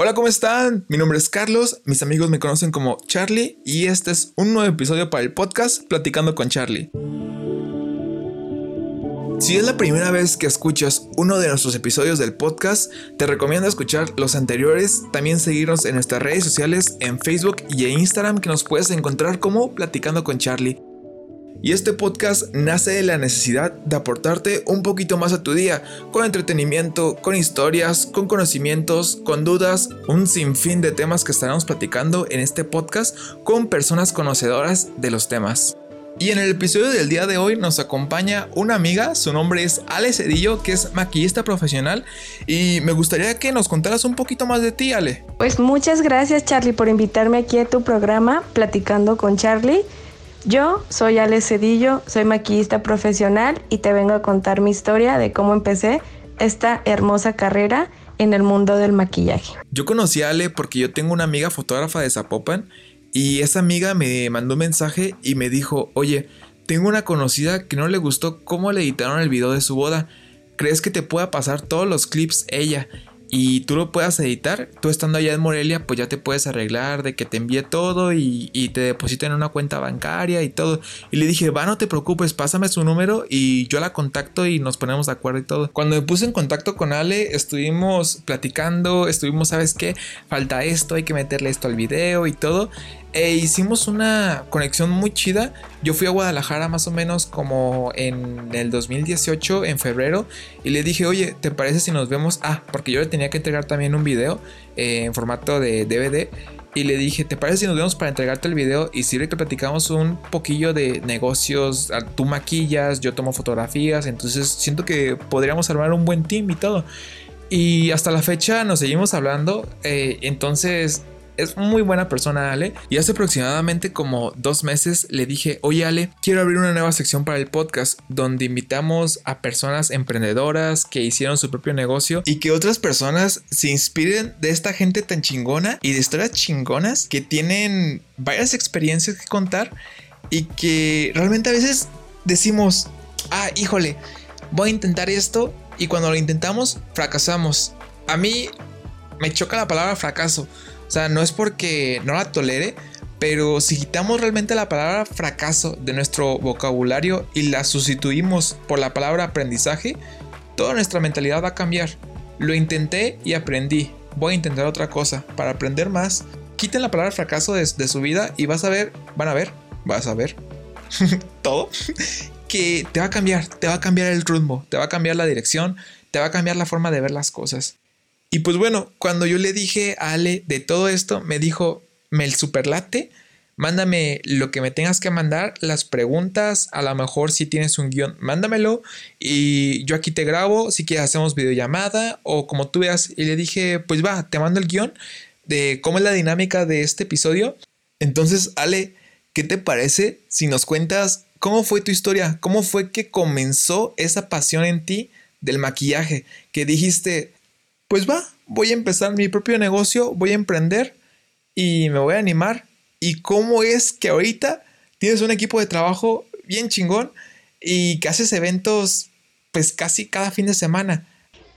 Hola, ¿cómo están? Mi nombre es Carlos, mis amigos me conocen como Charlie y este es un nuevo episodio para el podcast Platicando con Charlie. Si es la primera vez que escuchas uno de nuestros episodios del podcast, te recomiendo escuchar los anteriores, también seguirnos en nuestras redes sociales en Facebook y en Instagram que nos puedes encontrar como Platicando con Charlie. Y este podcast nace de la necesidad de aportarte un poquito más a tu día, con entretenimiento, con historias, con conocimientos, con dudas, un sinfín de temas que estaremos platicando en este podcast con personas conocedoras de los temas. Y en el episodio del día de hoy nos acompaña una amiga, su nombre es Ale Cedillo, que es maquillista profesional y me gustaría que nos contaras un poquito más de ti, Ale. Pues muchas gracias Charlie por invitarme aquí a tu programa Platicando con Charlie. Yo soy Ale Cedillo, soy maquillista profesional y te vengo a contar mi historia de cómo empecé esta hermosa carrera en el mundo del maquillaje. Yo conocí a Ale porque yo tengo una amiga fotógrafa de Zapopan y esa amiga me mandó un mensaje y me dijo, oye, tengo una conocida que no le gustó cómo le editaron el video de su boda. ¿Crees que te pueda pasar todos los clips ella? Y tú lo puedas editar, tú estando allá en Morelia, pues ya te puedes arreglar de que te envíe todo y, te depositen en una cuenta bancaria y todo. Y le dije, va, no te preocupes, pásame su número y yo la contacto y nos ponemos de acuerdo y todo. Cuando me puse en contacto con Ale, estuvimos platicando, estuvimos, ¿sabes qué? Falta esto, hay que meterle esto al video y todo e hicimos una conexión muy chida. Yo fui a Guadalajara más o menos como en el 2018, en febrero, y le dije, oye, ¿te parece si nos vemos? Ah, porque yo le tenía que entregar también un video eh, en formato de DVD. Y le dije, ¿te parece si nos vemos para entregarte el video? Y si que platicamos un poquillo de negocios, ah, tú maquillas, yo tomo fotografías, entonces siento que podríamos armar un buen team y todo. Y hasta la fecha nos seguimos hablando, eh, entonces es muy buena persona Ale y hace aproximadamente como dos meses le dije, oye Ale, quiero abrir una nueva sección para el podcast donde invitamos a personas emprendedoras que hicieron su propio negocio y que otras personas se inspiren de esta gente tan chingona y de historias chingonas que tienen varias experiencias que contar y que realmente a veces decimos, ah, híjole, voy a intentar esto y cuando lo intentamos fracasamos. A mí me choca la palabra fracaso o sea, no es porque no la tolere, pero si quitamos realmente la palabra fracaso de nuestro vocabulario y la sustituimos por la palabra aprendizaje, toda nuestra mentalidad va a cambiar. Lo intenté y aprendí. Voy a intentar otra cosa para aprender más. Quiten la palabra fracaso de, su vida y vas a ver, van a ver, vas a ver todo que te va a cambiar, te va a cambiar el rumbo, te va a cambiar la dirección, te va a cambiar la forma de ver las cosas. Y pues bueno, cuando yo le dije a Ale de todo esto, me dijo, me superlate, mándame lo que me tengas que mandar, las preguntas, a lo mejor si tienes un guion, mándamelo y yo aquí te grabo, si quieres hacemos videollamada o como tú veas. Y le dije, pues va, te mando el guion de cómo es la dinámica de este episodio. Entonces, Ale, ¿qué te parece si nos cuentas cómo fue tu historia? ¿Cómo fue que comenzó esa pasión en ti del maquillaje? Que dijiste, pues va, voy a empezar mi propio negocio, voy a emprender y me voy a animar. ¿Y cómo es que ahorita tienes un equipo de trabajo bien chingón y que haces eventos pues casi cada fin de semana?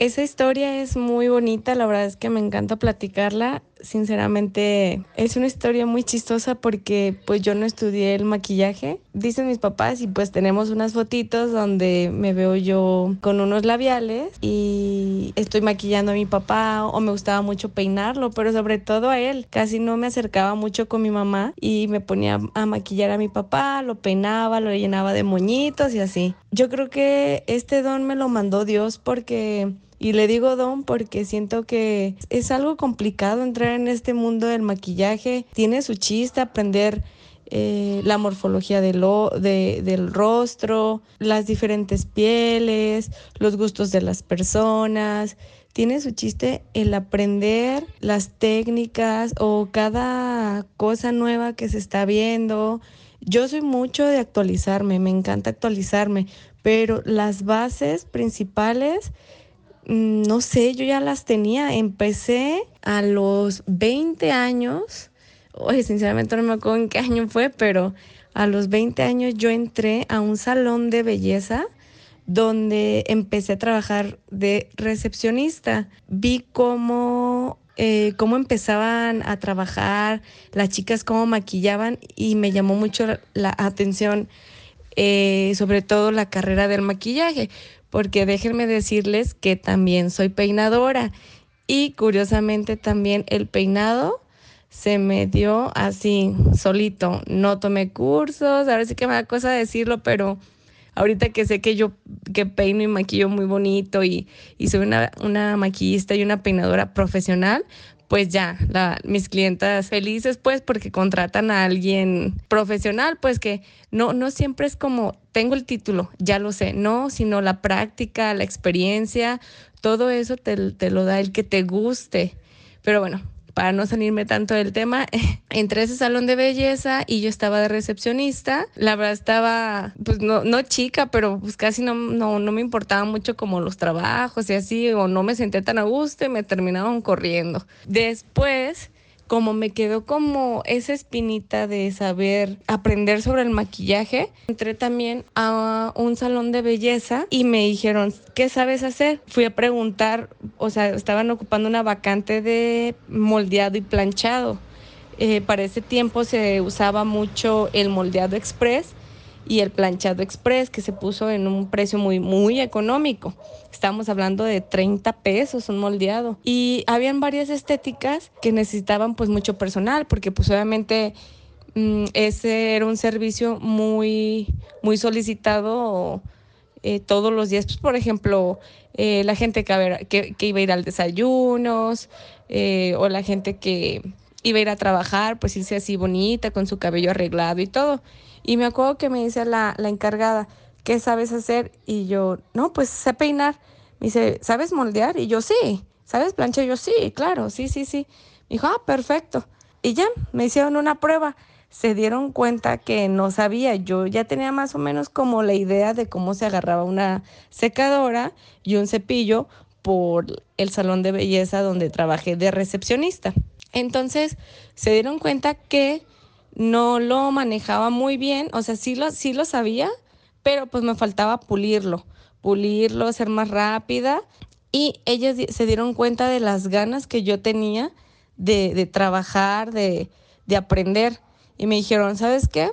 Esa historia es muy bonita, la verdad es que me encanta platicarla. Sinceramente es una historia muy chistosa porque pues yo no estudié el maquillaje, dicen mis papás y pues tenemos unas fotitos donde me veo yo con unos labiales y estoy maquillando a mi papá o me gustaba mucho peinarlo, pero sobre todo a él. Casi no me acercaba mucho con mi mamá y me ponía a maquillar a mi papá, lo peinaba, lo llenaba de moñitos y así. Yo creo que este don me lo mandó Dios porque y le digo don porque siento que es algo complicado entrar en este mundo del maquillaje. Tiene su chiste aprender eh, la morfología del, del rostro, las diferentes pieles, los gustos de las personas. Tiene su chiste el aprender las técnicas o cada cosa nueva que se está viendo. Yo soy mucho de actualizarme, me encanta actualizarme, pero las bases principales no sé, yo ya las tenía. Empecé a los 20 años. Oye, sinceramente no me acuerdo en qué año fue, pero a los 20 años yo entré a un salón de belleza donde empecé a trabajar de recepcionista. Vi cómo eh, cómo empezaban a trabajar, las chicas cómo maquillaban y me llamó mucho la atención, eh, sobre todo la carrera del maquillaje, porque déjenme decirles que también soy peinadora y curiosamente también el peinado se me dio así, solito. No tomé cursos, ahora sí que me da cosa decirlo, pero ahorita que sé que yo que peino y maquillo muy bonito y, y soy una, una maquillista y una peinadora profesional, pues ya, la, mis clientas felices pues porque contratan a alguien profesional, pues que no, no siempre es como, tengo el título, ya lo sé, no, sino la práctica, la experiencia, todo eso te, te lo da el que te guste. Pero bueno, para no salirme tanto del tema, entré ese salón de belleza y yo estaba de recepcionista. La verdad estaba, pues no, no chica, pero pues casi no, no, no me importaba mucho como los trabajos y así, o no me senté tan a gusto y me terminaban corriendo. Después como me quedó como esa espinita de saber aprender sobre el maquillaje, entré también a un salón de belleza y me dijeron, ¿qué sabes hacer? Fui a preguntar, o sea, estaban ocupando una vacante de moldeado y planchado. Eh, para ese tiempo se usaba mucho el moldeado express y el planchado express que se puso en un precio muy, muy económico. Estamos hablando de 30 pesos un moldeado. Y habían varias estéticas que necesitaban pues mucho personal porque pues obviamente mm, ese era un servicio muy, muy solicitado eh, todos los días. Pues, por ejemplo, eh, la gente que, que, iba a ir al desayunos eh, o la gente que iba a ir a trabajar, pues irse así bonita, con su cabello arreglado y todo. Y me acuerdo que me dice la, la encargada, ¿qué sabes hacer? Y yo, no, pues sé peinar. Me dice, ¿sabes moldear? Y yo, sí. ¿Sabes planchar? Yo, sí, claro, sí, sí, sí. Me dijo, ah, perfecto. Y ya, me hicieron una prueba. Se dieron cuenta que no sabía. Yo ya tenía más o menos como la idea de cómo se agarraba una secadora y un cepillo por el salón de belleza donde trabajé de recepcionista. Entonces se dieron cuenta que no lo manejaba muy bien, o sea, sí lo, sí lo sabía, pero pues me faltaba pulirlo, pulirlo, ser más rápida. Y ellas se dieron cuenta de las ganas que yo tenía de, de trabajar, de, de aprender. Y me dijeron, ¿sabes qué?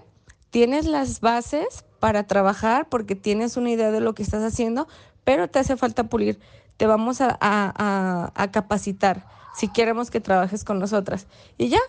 Tienes las bases para trabajar porque tienes una idea de lo que estás haciendo, pero te hace falta pulir. Te vamos a, a, a, capacitar si queremos que trabajes con nosotras. Y ya,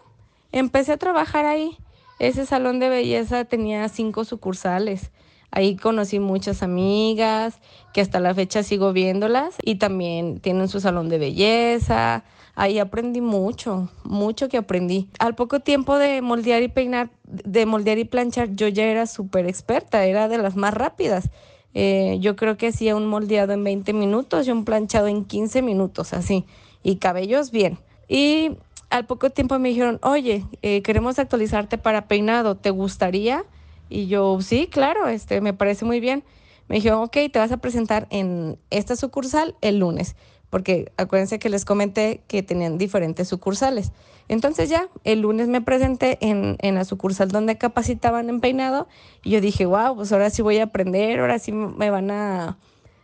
empecé a trabajar ahí. Ese salón de belleza tenía cinco sucursales. Ahí conocí muchas amigas que hasta la fecha sigo viéndolas y también tienen su salón de belleza. Ahí aprendí mucho, mucho que aprendí. Al poco tiempo de moldear y peinar, de moldear y planchar, yo ya era súper experta, era de las más rápidas. Eh, yo creo que hacía un moldeado en 20 minutos y un planchado en 15 minutos, así. Y cabellos bien. Y al poco tiempo me dijeron, oye, eh, queremos actualizarte para peinado, ¿te gustaría? Y yo, sí, claro, este, me parece muy bien. Me dijeron, ok, te vas a presentar en esta sucursal el lunes, porque acuérdense que les comenté que tenían diferentes sucursales. Entonces ya, el lunes me presenté en, en la sucursal donde capacitaban en peinado y yo dije, wow, pues ahora sí voy a aprender, ahora sí me van a,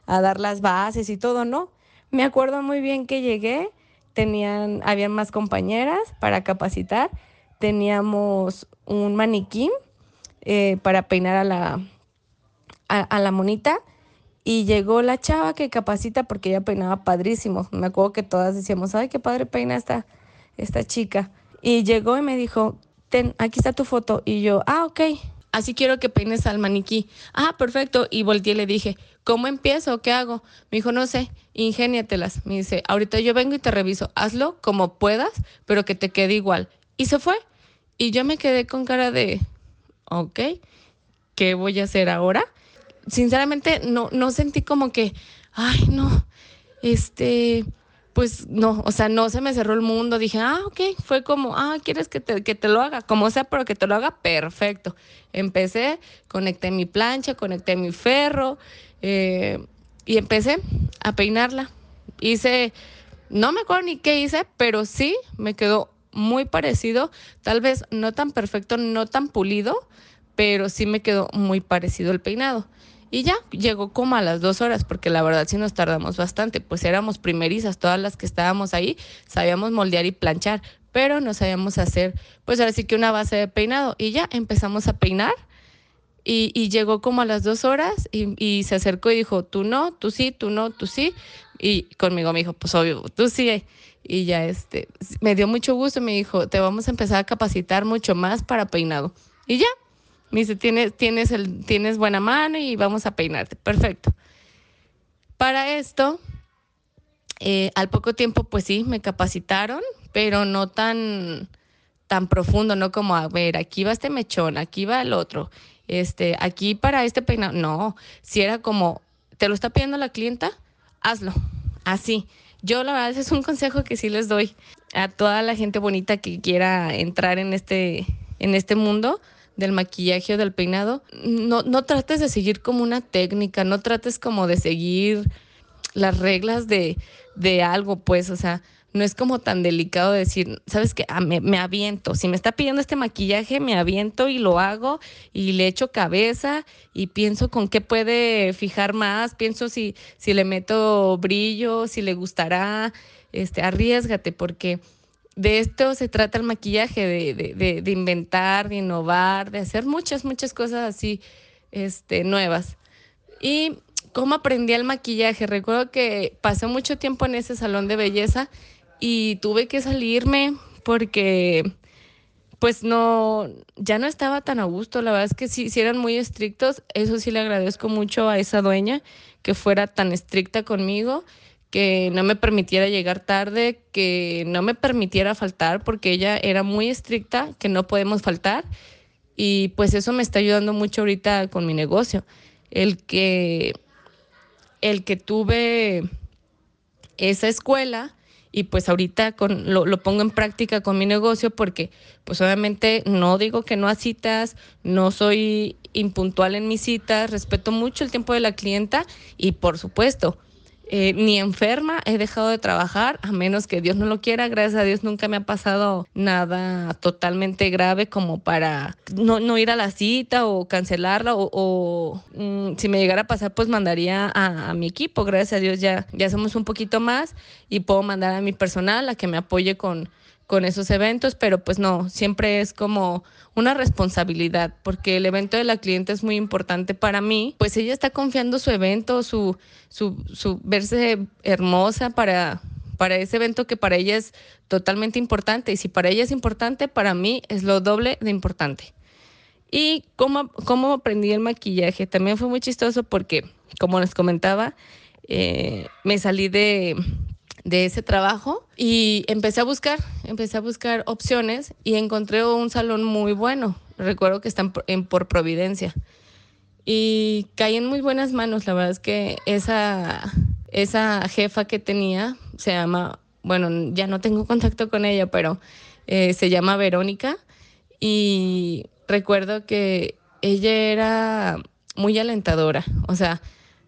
a dar las bases y todo, ¿no? Me acuerdo muy bien que llegué tenían, habían más compañeras para capacitar, teníamos un maniquí eh, para peinar a la, a, la monita y llegó la chava que capacita porque ella peinaba padrísimo. Me acuerdo que todas decíamos, ay, qué padre peina esta, esta chica. Y llegó y me dijo, ten, aquí está tu foto. Y yo, ah, ok así quiero que peines al maniquí. Ah, perfecto. Y volteé y le dije, ¿cómo empiezo? ¿Qué hago? Me dijo, no sé, ingéniatelas. Me dice, ahorita yo vengo y te reviso. Hazlo como puedas, pero que te quede igual. Y se fue. Y yo me quedé con cara de, ok, ¿qué voy a hacer ahora? Sinceramente, no, no sentí como que, ay, no, este, pues no, o sea, no se me cerró el mundo. Dije, ah, ok, fue como, ah, ¿quieres que te, que te lo haga? Como sea, pero que te lo haga, perfecto. Empecé, conecté mi plancha, conecté mi ferro eh, y empecé a peinarla. Hice, no me acuerdo ni qué hice, pero sí me quedó muy parecido, tal vez no tan perfecto, no tan pulido, pero sí me quedó muy parecido el peinado. Y ya, llegó como a las dos horas, porque la verdad sí nos tardamos bastante, pues éramos primerizas, todas las que estábamos ahí, sabíamos moldear y planchar, pero no sabíamos hacer, pues ahora sí que una base de peinado. Y ya empezamos a peinar. Y, llegó como a las dos horas y, y, se acercó y dijo, tú no, tú sí, tú no, tú sí. Y conmigo me dijo, pues obvio, tú sí. Y ya este, me dio mucho gusto, me dijo, te vamos a empezar a capacitar mucho más para peinado. Y ya, me dice, tienes, tienes, el, tienes buena mano y vamos a peinarte. Perfecto. Para esto, eh, al poco tiempo, pues sí, me capacitaron, pero no tan, tan profundo, no como, a ver, aquí va este mechón, aquí va el otro, este, aquí para este peinado. No, si era como, ¿te lo está pidiendo la clienta? Hazlo, así. Yo la verdad es un consejo que sí les doy a toda la gente bonita que quiera entrar en este, en este mundo del maquillaje o del peinado, no, no trates de seguir como una técnica, no trates como de seguir las reglas de, de algo, pues, o sea, no es como tan delicado decir, ¿sabes qué? Ah, me, me, aviento. Si me está pidiendo este maquillaje, me aviento y lo hago y le echo cabeza y pienso con qué puede fijar más, pienso si, si le meto brillo, si le gustará, este, arriesgate, porque de esto se trata el maquillaje, de, de, inventar, de innovar, de hacer muchas, muchas cosas así este, nuevas. Y cómo aprendí el maquillaje. Recuerdo que pasé mucho tiempo en ese salón de belleza y tuve que salirme porque pues no, ya no estaba tan a gusto. La verdad es que sí, sí eran muy estrictos. Eso sí le agradezco mucho a esa dueña que fuera tan estricta conmigo que no me permitiera llegar tarde, que no me permitiera faltar, porque ella era muy estricta, que no podemos faltar. Y pues eso me está ayudando mucho ahorita con mi negocio. El que, el que tuve esa escuela y pues ahorita lo, lo, pongo en práctica con mi negocio porque pues obviamente no digo que no a citas, no soy impuntual en mis citas, respeto mucho el tiempo de la clienta y por supuesto eh, ni enferma he dejado de trabajar, a menos que Dios no lo quiera. Gracias a Dios nunca me ha pasado nada totalmente grave como para no, ir a la cita o cancelarla o, mm, si me llegara a pasar pues mandaría a, a, mi equipo. Gracias a Dios ya, ya somos un poquito más y puedo mandar a mi personal a que me apoye con con esos eventos, pero pues no, siempre es como una responsabilidad, porque el evento de la cliente es muy importante para mí, pues ella está confiando su evento, su, su, su verse hermosa para, para ese evento que para ella es totalmente importante, y si para ella es importante, para mí es lo doble de importante. Y cómo, cómo aprendí el maquillaje, también fue muy chistoso porque, como les comentaba, eh, me salí de, de ese trabajo y empecé a buscar, empecé a buscar opciones y encontré un salón muy bueno. Recuerdo que están en por Providencia. Y caí en muy buenas manos. La verdad es que esa, esa jefa que tenía se llama, bueno, ya no tengo contacto con ella, pero eh, se llama Verónica. Y recuerdo que ella era muy alentadora. O sea,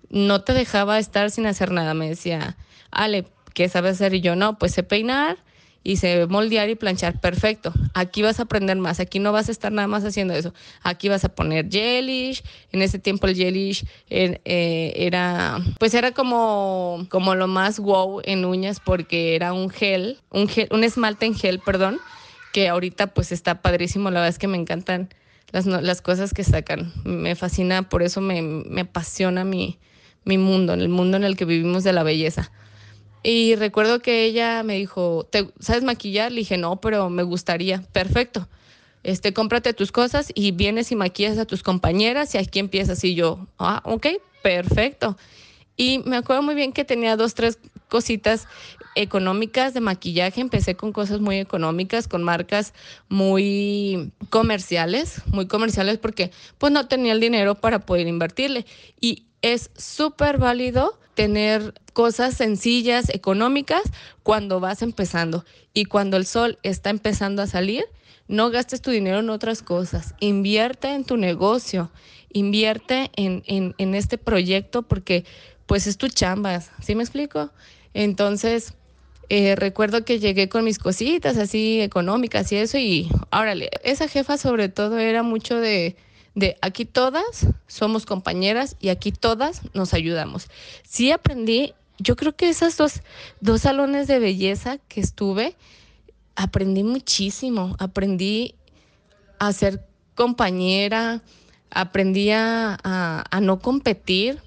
no te dejaba estar sin hacer nada. Me decía, Ale, ¿qué sabes hacer? Y yo, no, pues sé peinar y sé moldear y planchar, perfecto. Aquí vas a aprender más, aquí no vas a estar nada más haciendo eso. Aquí vas a poner gelish, en ese tiempo el gelish eh, era, pues era como, como lo más wow en uñas porque era un gel, un gel, un esmalte en gel, perdón, que ahorita pues está padrísimo, la verdad es que me encantan las, las cosas que sacan, me fascina, por eso me, me apasiona mi, mi mundo, el mundo en el que vivimos de la belleza. Y recuerdo que ella me dijo, ¿Te, ¿sabes maquillar? Le dije, no, pero me gustaría. Perfecto. Este, cómprate tus cosas y vienes y maquillas a tus compañeras y aquí empiezas. Y yo, ah, ok, perfecto. Y me acuerdo muy bien que tenía dos, tres cositas económicas de maquillaje. Empecé con cosas muy económicas, con marcas muy comerciales, muy comerciales porque pues no tenía el dinero para poder invertirle. Y es súper válido tener cosas sencillas, económicas, cuando vas empezando. Y cuando el sol está empezando a salir, no gastes tu dinero en otras cosas. Invierte en tu negocio, invierte en, en, este proyecto porque pues es tu chamba, ¿sí me explico? Entonces, eh, recuerdo que llegué con mis cositas así económicas y eso y órale, esa jefa sobre todo era mucho de de aquí todas somos compañeras y aquí todas nos ayudamos. Sí aprendí, yo creo que esas dos, dos salones de belleza que estuve, aprendí muchísimo, aprendí a ser compañera, aprendí a, a, no competir,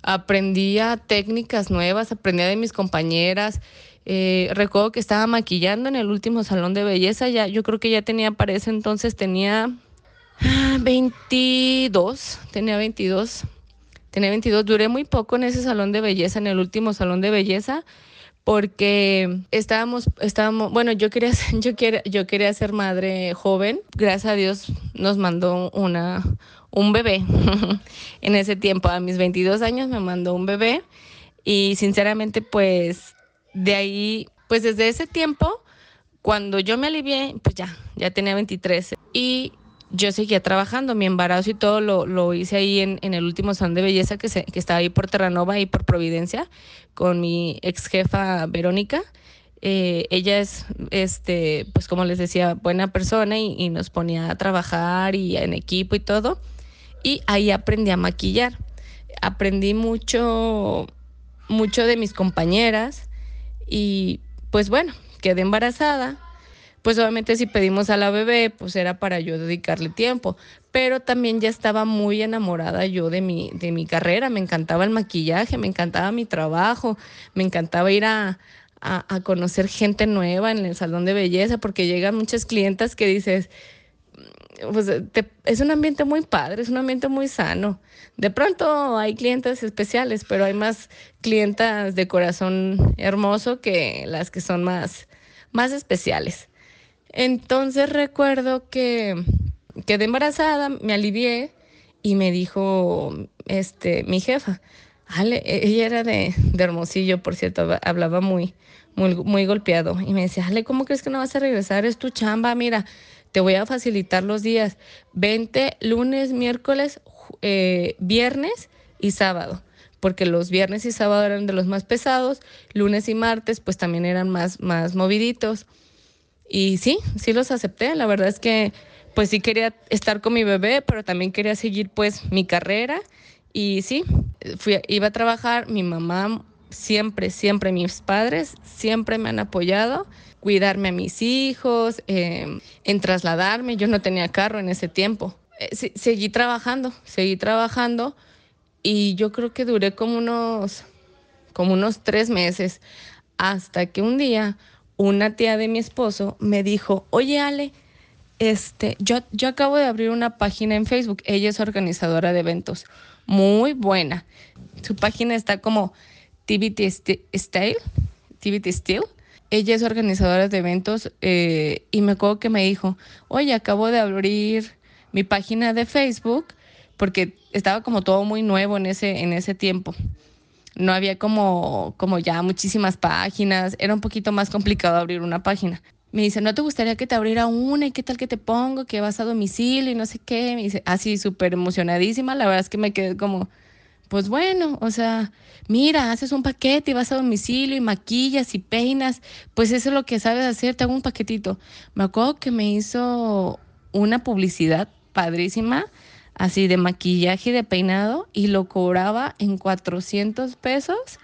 aprendí a técnicas nuevas, aprendí de mis compañeras. Eh, recuerdo que estaba maquillando en el último salón de belleza, ya, yo creo que ya tenía para ese entonces, tenía 22, tenía 22, tenía 22, duré muy poco en ese salón de belleza, en el último salón de belleza, porque estábamos, estábamos, bueno, yo quería, yo quería, yo quería ser madre joven. Gracias a Dios nos mandó una, un bebé. en ese tiempo, a mis 22 años me mandó un bebé. Y sinceramente, pues de ahí, pues desde ese tiempo, cuando yo me alivié, pues ya, ya tenía 23. Y yo seguía trabajando, mi embarazo y todo lo, lo hice ahí en, en, el último salón de belleza que, se, que estaba ahí por Terranova y por Providencia con mi ex jefa Verónica. Eh, ella es, este, pues como les decía, buena persona y, y, nos ponía a trabajar y en equipo y todo. Y ahí aprendí a maquillar. Aprendí mucho, mucho de mis compañeras y pues bueno, quedé embarazada pues obviamente si pedimos a la bebé, pues era para yo dedicarle tiempo, pero también ya estaba muy enamorada yo de mi, de mi carrera, me encantaba el maquillaje, me encantaba mi trabajo, me encantaba ir a, a, conocer gente nueva en el salón de belleza, porque llegan muchas clientas que dices, pues es un ambiente muy padre, es un ambiente muy sano. De pronto hay clientes especiales, pero hay más clientas de corazón hermoso que las que son más, más especiales. Entonces recuerdo que quedé embarazada, me alivié y me dijo este mi jefa, Ale, e-, ella era de, de Hermosillo, por cierto, hablaba muy, muy, muy golpeado. Y me decía, Ale, ¿cómo crees que no vas a regresar? Es tu chamba, mira, te voy a facilitar los días. Vente lunes, miércoles, eh, viernes y sábado. Porque los viernes y sábado eran de los más pesados, lunes y martes pues también eran más, más moviditos. Y sí, sí los acepté. La verdad es que pues sí quería estar con mi bebé, pero también quería seguir pues mi carrera. Y sí, fui, iba a trabajar, mi mamá siempre, siempre, mis padres siempre me han apoyado, cuidarme a mis hijos, em, en trasladarme. Yo no tenía carro en ese tiempo. Eh, seguí trabajando, seguí trabajando y yo creo que duré como unos, como unos tres meses hasta que un día una tía de mi esposo me dijo, oye Ale, este, yo, yo acabo de abrir una página en Facebook, ella es organizadora de eventos, muy buena. Su página está como TVT Style, TVT Style. Ella es organizadora de eventos eh, y me acuerdo que me dijo, oye, acabo de abrir mi página de Facebook porque estaba como todo muy nuevo en ese, en ese tiempo no había como, como ya muchísimas páginas, era un poquito más complicado abrir una página. Me dice, ¿no te gustaría que te abriera una? ¿Y qué tal que te pongo? Que vas a domicilio y no sé qué. Me dice, así súper emocionadísima. La verdad es que me quedé como, pues bueno, o sea, mira, haces un paquete y vas a domicilio y maquillas y peinas. Pues eso es lo que sabes hacer, te hago un paquetito. Me acuerdo que me hizo una publicidad padrísima así de maquillaje y de peinado y lo cobraba en 400 pesos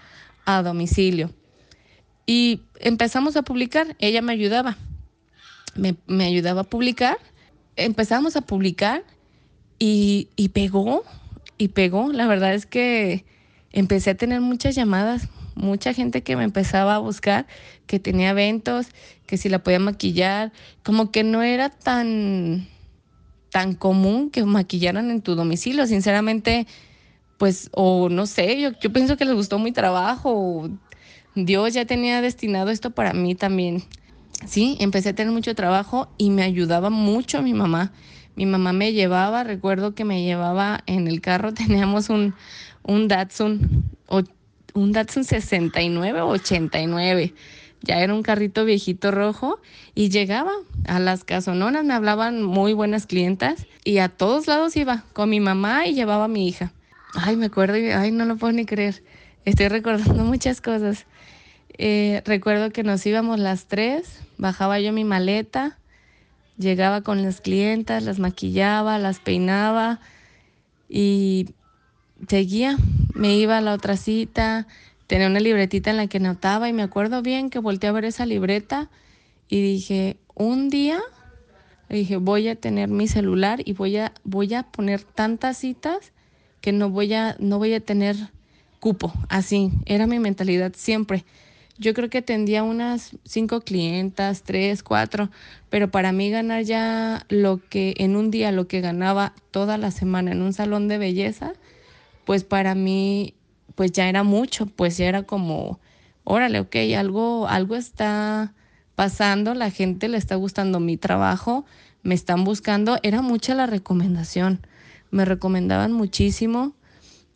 a domicilio. Y empezamos a publicar, ella me ayudaba, me, ayudaba a publicar, empezamos a publicar y, y pegó, y pegó. La verdad es que empecé a tener muchas llamadas, mucha gente que me empezaba a buscar, que tenía eventos, que si la podía maquillar, como que no era tan tan común que maquillaran en tu domicilio. Sinceramente, pues, o no sé, yo, yo pienso que les gustó mi trabajo. Dios ya tenía destinado esto para mí también. Sí, empecé a tener mucho trabajo y me ayudaba mucho mi mamá. Mi mamá me llevaba, recuerdo que me llevaba en el carro, teníamos un, un Datsun, un Datsun 69 o 89 ya era un carrito viejito rojo y llegaba a las casononas, me hablaban muy buenas clientas y a todos lados iba con mi mamá y llevaba a mi hija. Ay, me acuerdo, ay, no lo puedo ni creer. Estoy recordando muchas cosas. Eh, recuerdo que nos íbamos las tres, bajaba yo mi maleta Llegaba con las clientas, las maquillaba, las peinaba y seguía. Me iba a la otra cita, tenía una libretita en la que notaba y me acuerdo bien que volteé a ver esa libreta y dije, un día, dije, voy a tener mi celular y voy a, voy a poner tantas citas que no voy a, no voy a tener cupo. Así, era mi mentalidad siempre. Yo creo que tendría unas cinco clientas, tres, cuatro, pero para mí ganar ya lo que en un día, lo que ganaba toda la semana en un salón de belleza, pues para mí, pues ya era mucho, pues ya era como, órale, ok, algo, algo está pasando, la gente le está gustando mi trabajo, me están buscando, era mucha la recomendación, me recomendaban muchísimo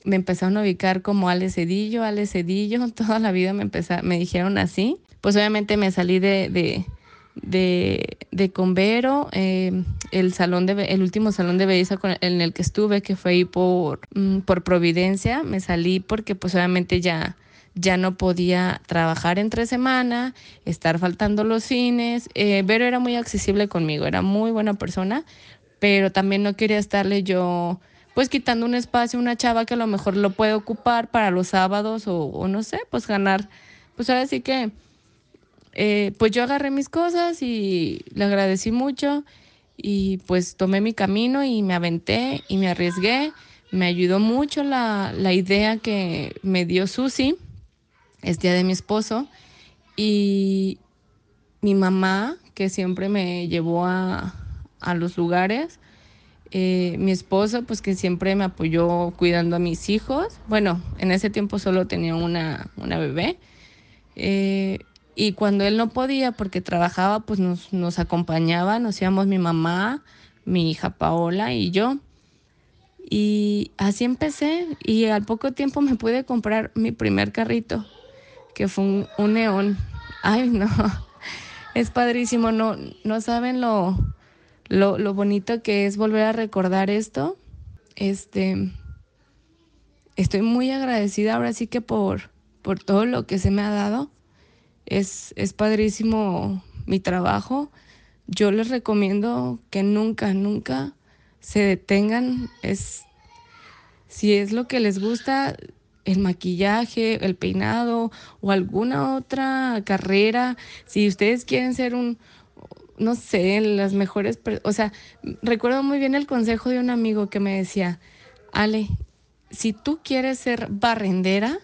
me empezaron a ubicar como Ale Cedillo, Ale Cedillo, toda la vida me, empezaron, me dijeron así. Pues obviamente me salí de, de, de, de Convero, eh, el, salón de, el último salón de belleza en el que estuve, que fue ahí por, mm, por Providencia, me salí porque pues obviamente ya, ya no podía trabajar entre semana, estar faltando los fines. Eh, era muy accesible conmigo, era muy buena persona, pero también no quería estarle yo pues quitando un espacio, una chava que a lo mejor lo puede ocupar para los sábados o, no sé, pues ganar, pues ahora sí que, eh, pues yo agarré mis cosas y le agradecí mucho y pues tomé mi camino y me aventé y me arriesgué. Me ayudó mucho la, la idea que me dio Susi, es día de mi esposo, y mi mamá, que siempre me llevó a, a los lugares, eh, mi esposo, pues que siempre me apoyó cuidando a mis hijos. Bueno, en ese tiempo solo tenía una, una bebé. Eh, y cuando él no podía, porque trabajaba, pues nos, nos acompañaba, nos íbamos mi mamá, mi hija Paola y yo. Y así empecé y al poco tiempo me pude comprar mi primer carrito, que fue un, un neón. Ay, no, es padrísimo, no, no saben lo, lo, lo bonito que es volver a recordar esto. Este, estoy muy agradecida ahora sí que por, por todo lo que se me ha dado. Es, es padrísimo mi trabajo. Yo les recomiendo que nunca, nunca se detengan. Es, si es lo que les gusta, el maquillaje, el peinado o alguna otra carrera, si ustedes quieren ser un, no sé, las mejores, o sea, recuerdo muy bien el consejo de un amigo que me decía, Ale, si tú quieres ser barrendera,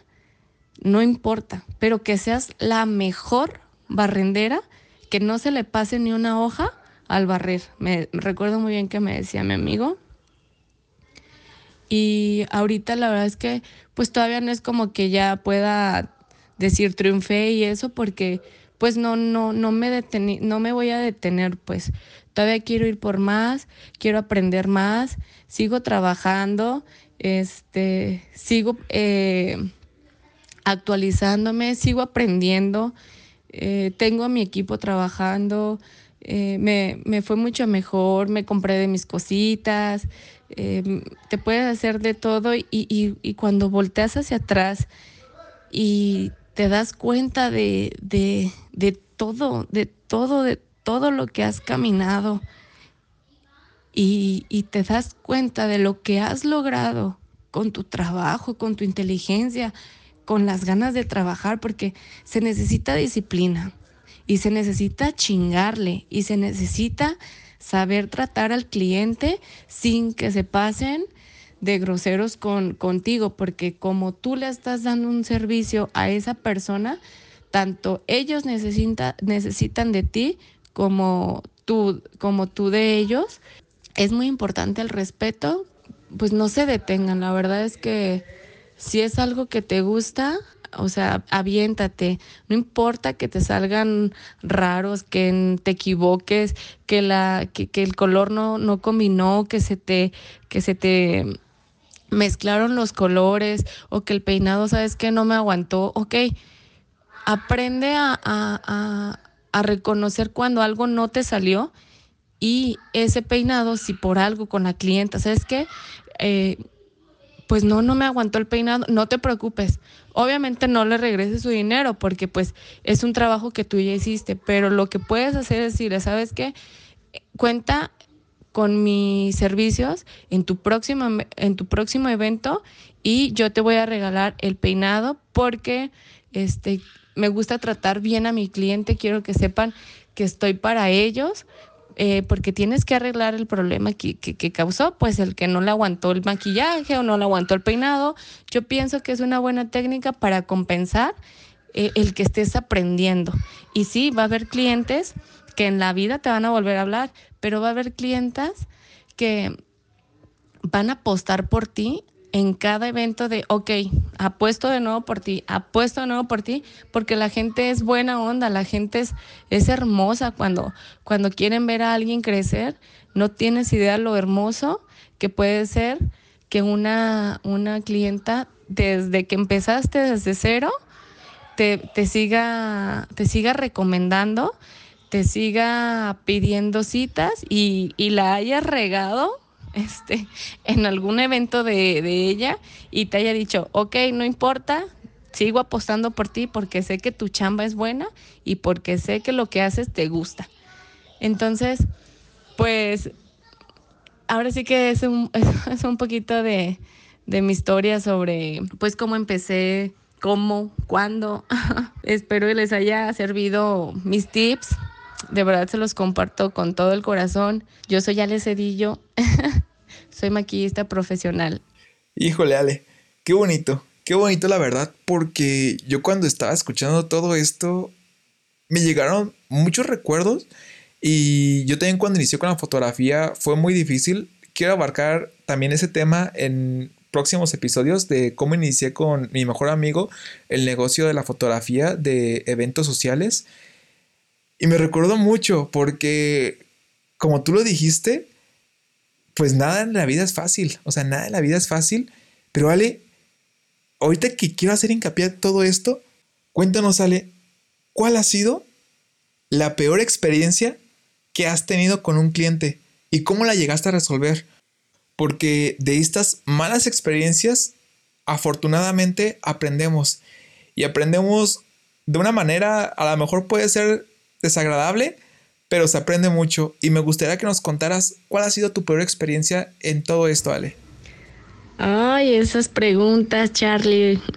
no importa, pero que seas la mejor barrendera, que no se le pase ni una hoja al barrer. Me recuerdo muy bien que me decía mi amigo. Y ahorita la verdad es que pues todavía no es como que ya pueda decir triunfé y eso porque pues no, no, no me no me voy a detener, pues todavía quiero ir por más, quiero aprender más, sigo trabajando, este, sigo eh, actualizándome, sigo aprendiendo, eh, tengo a mi equipo trabajando, eh, me, me, fue mucho mejor, me compré de mis cositas, te puedes hacer de todo y, y, y cuando volteas hacia atrás y te das cuenta de, de, de todo, de todo, de todo lo que has caminado y, y, te das cuenta de lo que has logrado con tu trabajo, con tu inteligencia, con las ganas de trabajar, porque se necesita disciplina y se necesita chingarle y se necesita saber tratar al cliente sin que se pasen de groseros con, contigo, porque como tú le estás dando un servicio a esa persona, tanto ellos necesita, necesitan de ti como tú, como tú de ellos. Es muy importante el respeto, pues no se detengan, la verdad es que si es algo que te gusta, o sea, aviéntate. No importa que te salgan raros, que te equivoques, que la, que, que el color no, no combinó, que se te, que se te mezclaron los colores o que el peinado, ¿sabes qué? No me aguantó. Ok, aprende a, a, a, reconocer cuando algo no te salió y ese peinado, si por algo con la clienta, ¿sabes qué? Eh, pues no, no me aguantó el peinado, no te preocupes. Obviamente no le regreses su dinero porque pues es un trabajo que tú ya hiciste, pero lo que puedes hacer es decirle, ¿sabes qué? cuenta con mis servicios en tu, próximo, en tu próximo evento y yo te voy a regalar el peinado porque este, me gusta tratar bien a mi cliente, quiero que sepan que estoy para ellos, eh, porque tienes que arreglar el problema que, que, causó, pues el que no le aguantó el maquillaje o no le aguantó el peinado. Yo pienso que es una buena técnica para compensar eh, el que estés aprendiendo. Y sí, va a haber clientes que en la vida te van a volver a hablar, pero va a haber clientas que van a apostar por ti en cada evento de, ok, apuesto de nuevo por ti, apuesto de nuevo por ti, porque la gente es buena onda, la gente es, es hermosa. Cuando, cuando quieren ver a alguien crecer, no tienes idea lo hermoso que puede ser que una, una clienta desde que empezaste desde cero te, te, siga, te siga recomendando, te siga pidiendo citas y, y la hayas regado este, en algún evento de, ella y te haya dicho, ok, no importa, sigo apostando por ti porque sé que tu chamba es buena y porque sé que lo que haces te gusta. Entonces, pues, ahora sí que es un, es un poquito de, de mi historia sobre, pues, cómo empecé, cómo, cuándo. Espero que les haya servido mis tips de verdad se los comparto con todo el corazón. Yo soy Ale Cedillo, soy maquillista profesional. Híjole, Ale, qué bonito, qué bonito la verdad, porque yo cuando estaba escuchando todo esto, me llegaron muchos recuerdos y yo también cuando inicié con la fotografía fue muy difícil. Quiero abarcar también ese tema en próximos episodios de cómo inicié con mi mejor amigo el negocio de la fotografía de eventos sociales. Y me recuerdo mucho porque, como tú lo dijiste, pues nada en la vida es fácil. O sea, nada en la vida es fácil. Pero Ale, ahorita que quiero hacer hincapié en todo esto, cuéntanos, Ale, ¿cuál ha sido la peor experiencia que has tenido con un cliente y cómo la llegaste a resolver? Porque de estas malas experiencias, afortunadamente aprendemos. Y aprendemos de una manera, a lo mejor puede ser desagradable, pero se aprende mucho. Y me gustaría que nos contaras cuál ha sido tu peor experiencia en todo esto, Ale. Ay, esas preguntas, Charlie.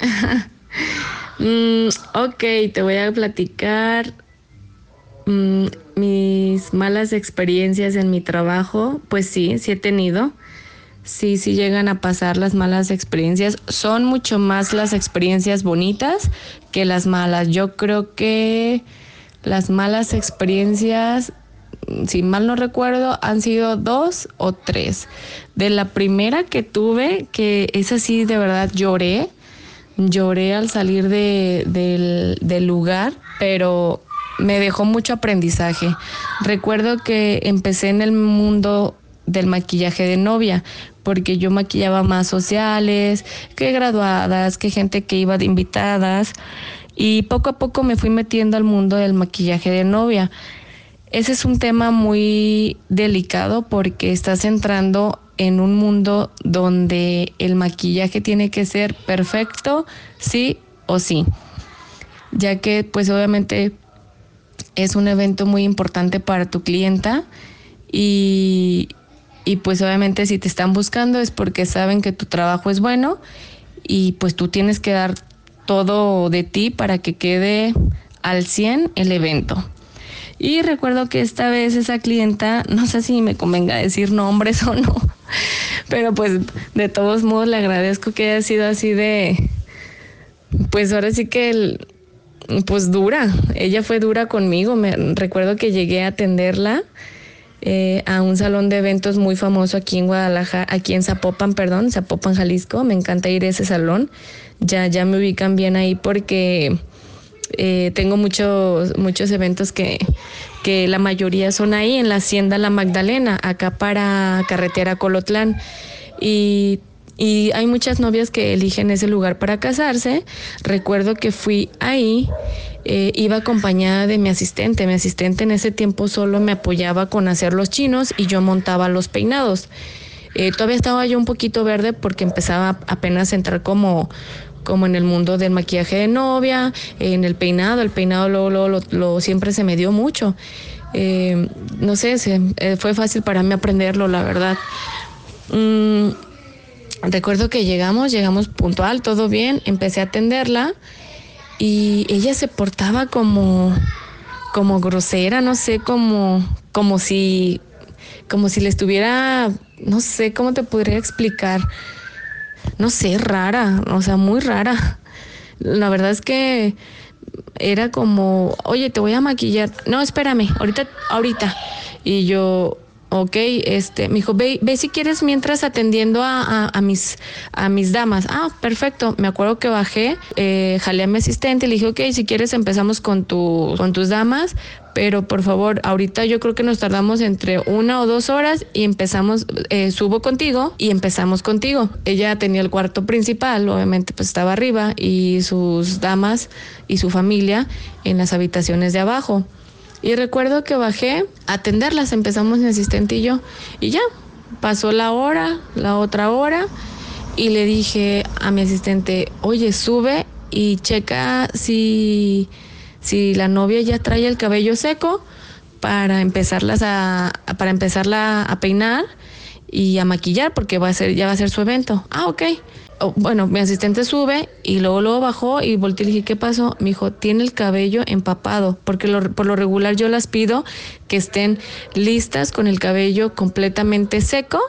Mm, ok, te voy a platicar mm, mis malas experiencias en mi trabajo. Pues sí, sí he tenido. Sí, sí llegan a pasar las malas experiencias. Son mucho más las experiencias bonitas que las malas. Yo creo que las malas experiencias, si mal no recuerdo, han sido dos o tres. De la primera que tuve, que es así, de verdad lloré, lloré al salir del, del lugar, pero me dejó mucho aprendizaje. Recuerdo que empecé en el mundo del maquillaje de novia, porque yo maquillaba más sociales, que graduadas, que gente que iba de invitadas. Y poco a poco me fui metiendo al mundo del maquillaje de novia. Ese es un tema muy delicado porque estás entrando en un mundo donde el maquillaje tiene que ser perfecto, sí o sí. Ya que pues obviamente es un evento muy importante para tu clienta y, y pues obviamente si te están buscando es porque saben que tu trabajo es bueno y pues tú tienes que dar todo de ti para que quede al 100 el evento. Y recuerdo que esta vez esa clienta, no sé si me convenga decir nombres o no, pero pues de todos modos le agradezco que haya sido así de, pues ahora sí que, pues dura, ella fue dura conmigo, me recuerdo que llegué a atenderla eh, a un salón de eventos muy famoso aquí en Guadalajara, aquí en Zapopan, perdón, Zapopan, Jalisco, me encanta ir a ese salón ya, ya me ubican bien ahí porque eh, tengo muchos, muchos eventos que, que la mayoría son ahí en la Hacienda La Magdalena, acá para Carretera Colotlán. Y y hay muchas novias que eligen ese lugar para casarse. Recuerdo que fui ahí, eh, iba acompañada de mi asistente. Mi asistente en ese tiempo solo me apoyaba con hacer los chinos y yo montaba los peinados. Eh, todavía estaba yo un poquito verde porque empezaba apenas a entrar como, como en el mundo del maquillaje de novia, en el peinado, el peinado lo, lo, siempre se me dio mucho. Eh, no sé, eh, fue fácil para mí aprenderlo, la verdad. Mm, recuerdo que llegamos, llegamos puntual, todo bien, empecé a atenderla y ella se portaba como, como grosera, no sé, como, como si, como si le estuviera, no sé cómo te podría explicar, no sé, rara, o sea, muy rara. La verdad es que era como, oye, te voy a maquillar. No, espérame, ahorita, ahorita. Y yo, ok, este, me dijo, ve, ve si quieres mientras atendiendo a, a, mis, a mis damas. Ah, perfecto. Me acuerdo que bajé, eh, jalé a mi asistente le dije, ok, si quieres empezamos con, tu, con tus damas, pero por favor, ahorita yo creo que nos tardamos entre una o dos horas y empezamos, eh, subo contigo y empezamos contigo. Ella tenía el cuarto principal, obviamente pues estaba arriba y sus damas y su familia en las habitaciones de abajo. Y recuerdo que bajé a atenderlas, empezamos mi asistente y yo, y ya, pasó la hora, la otra hora, y le dije a mi asistente, oye, sube y checa si si la novia ya trae el cabello seco para empezarlas a, para empezarla a peinar y a maquillar porque va a ser ya va a ser su evento. Ah, ok. bueno, mi asistente sube y luego luego bajó y volteé y le dije, ¿qué pasó? Me dijo, tiene el cabello empapado, porque por lo regular yo las pido que estén listas con el cabello completamente seco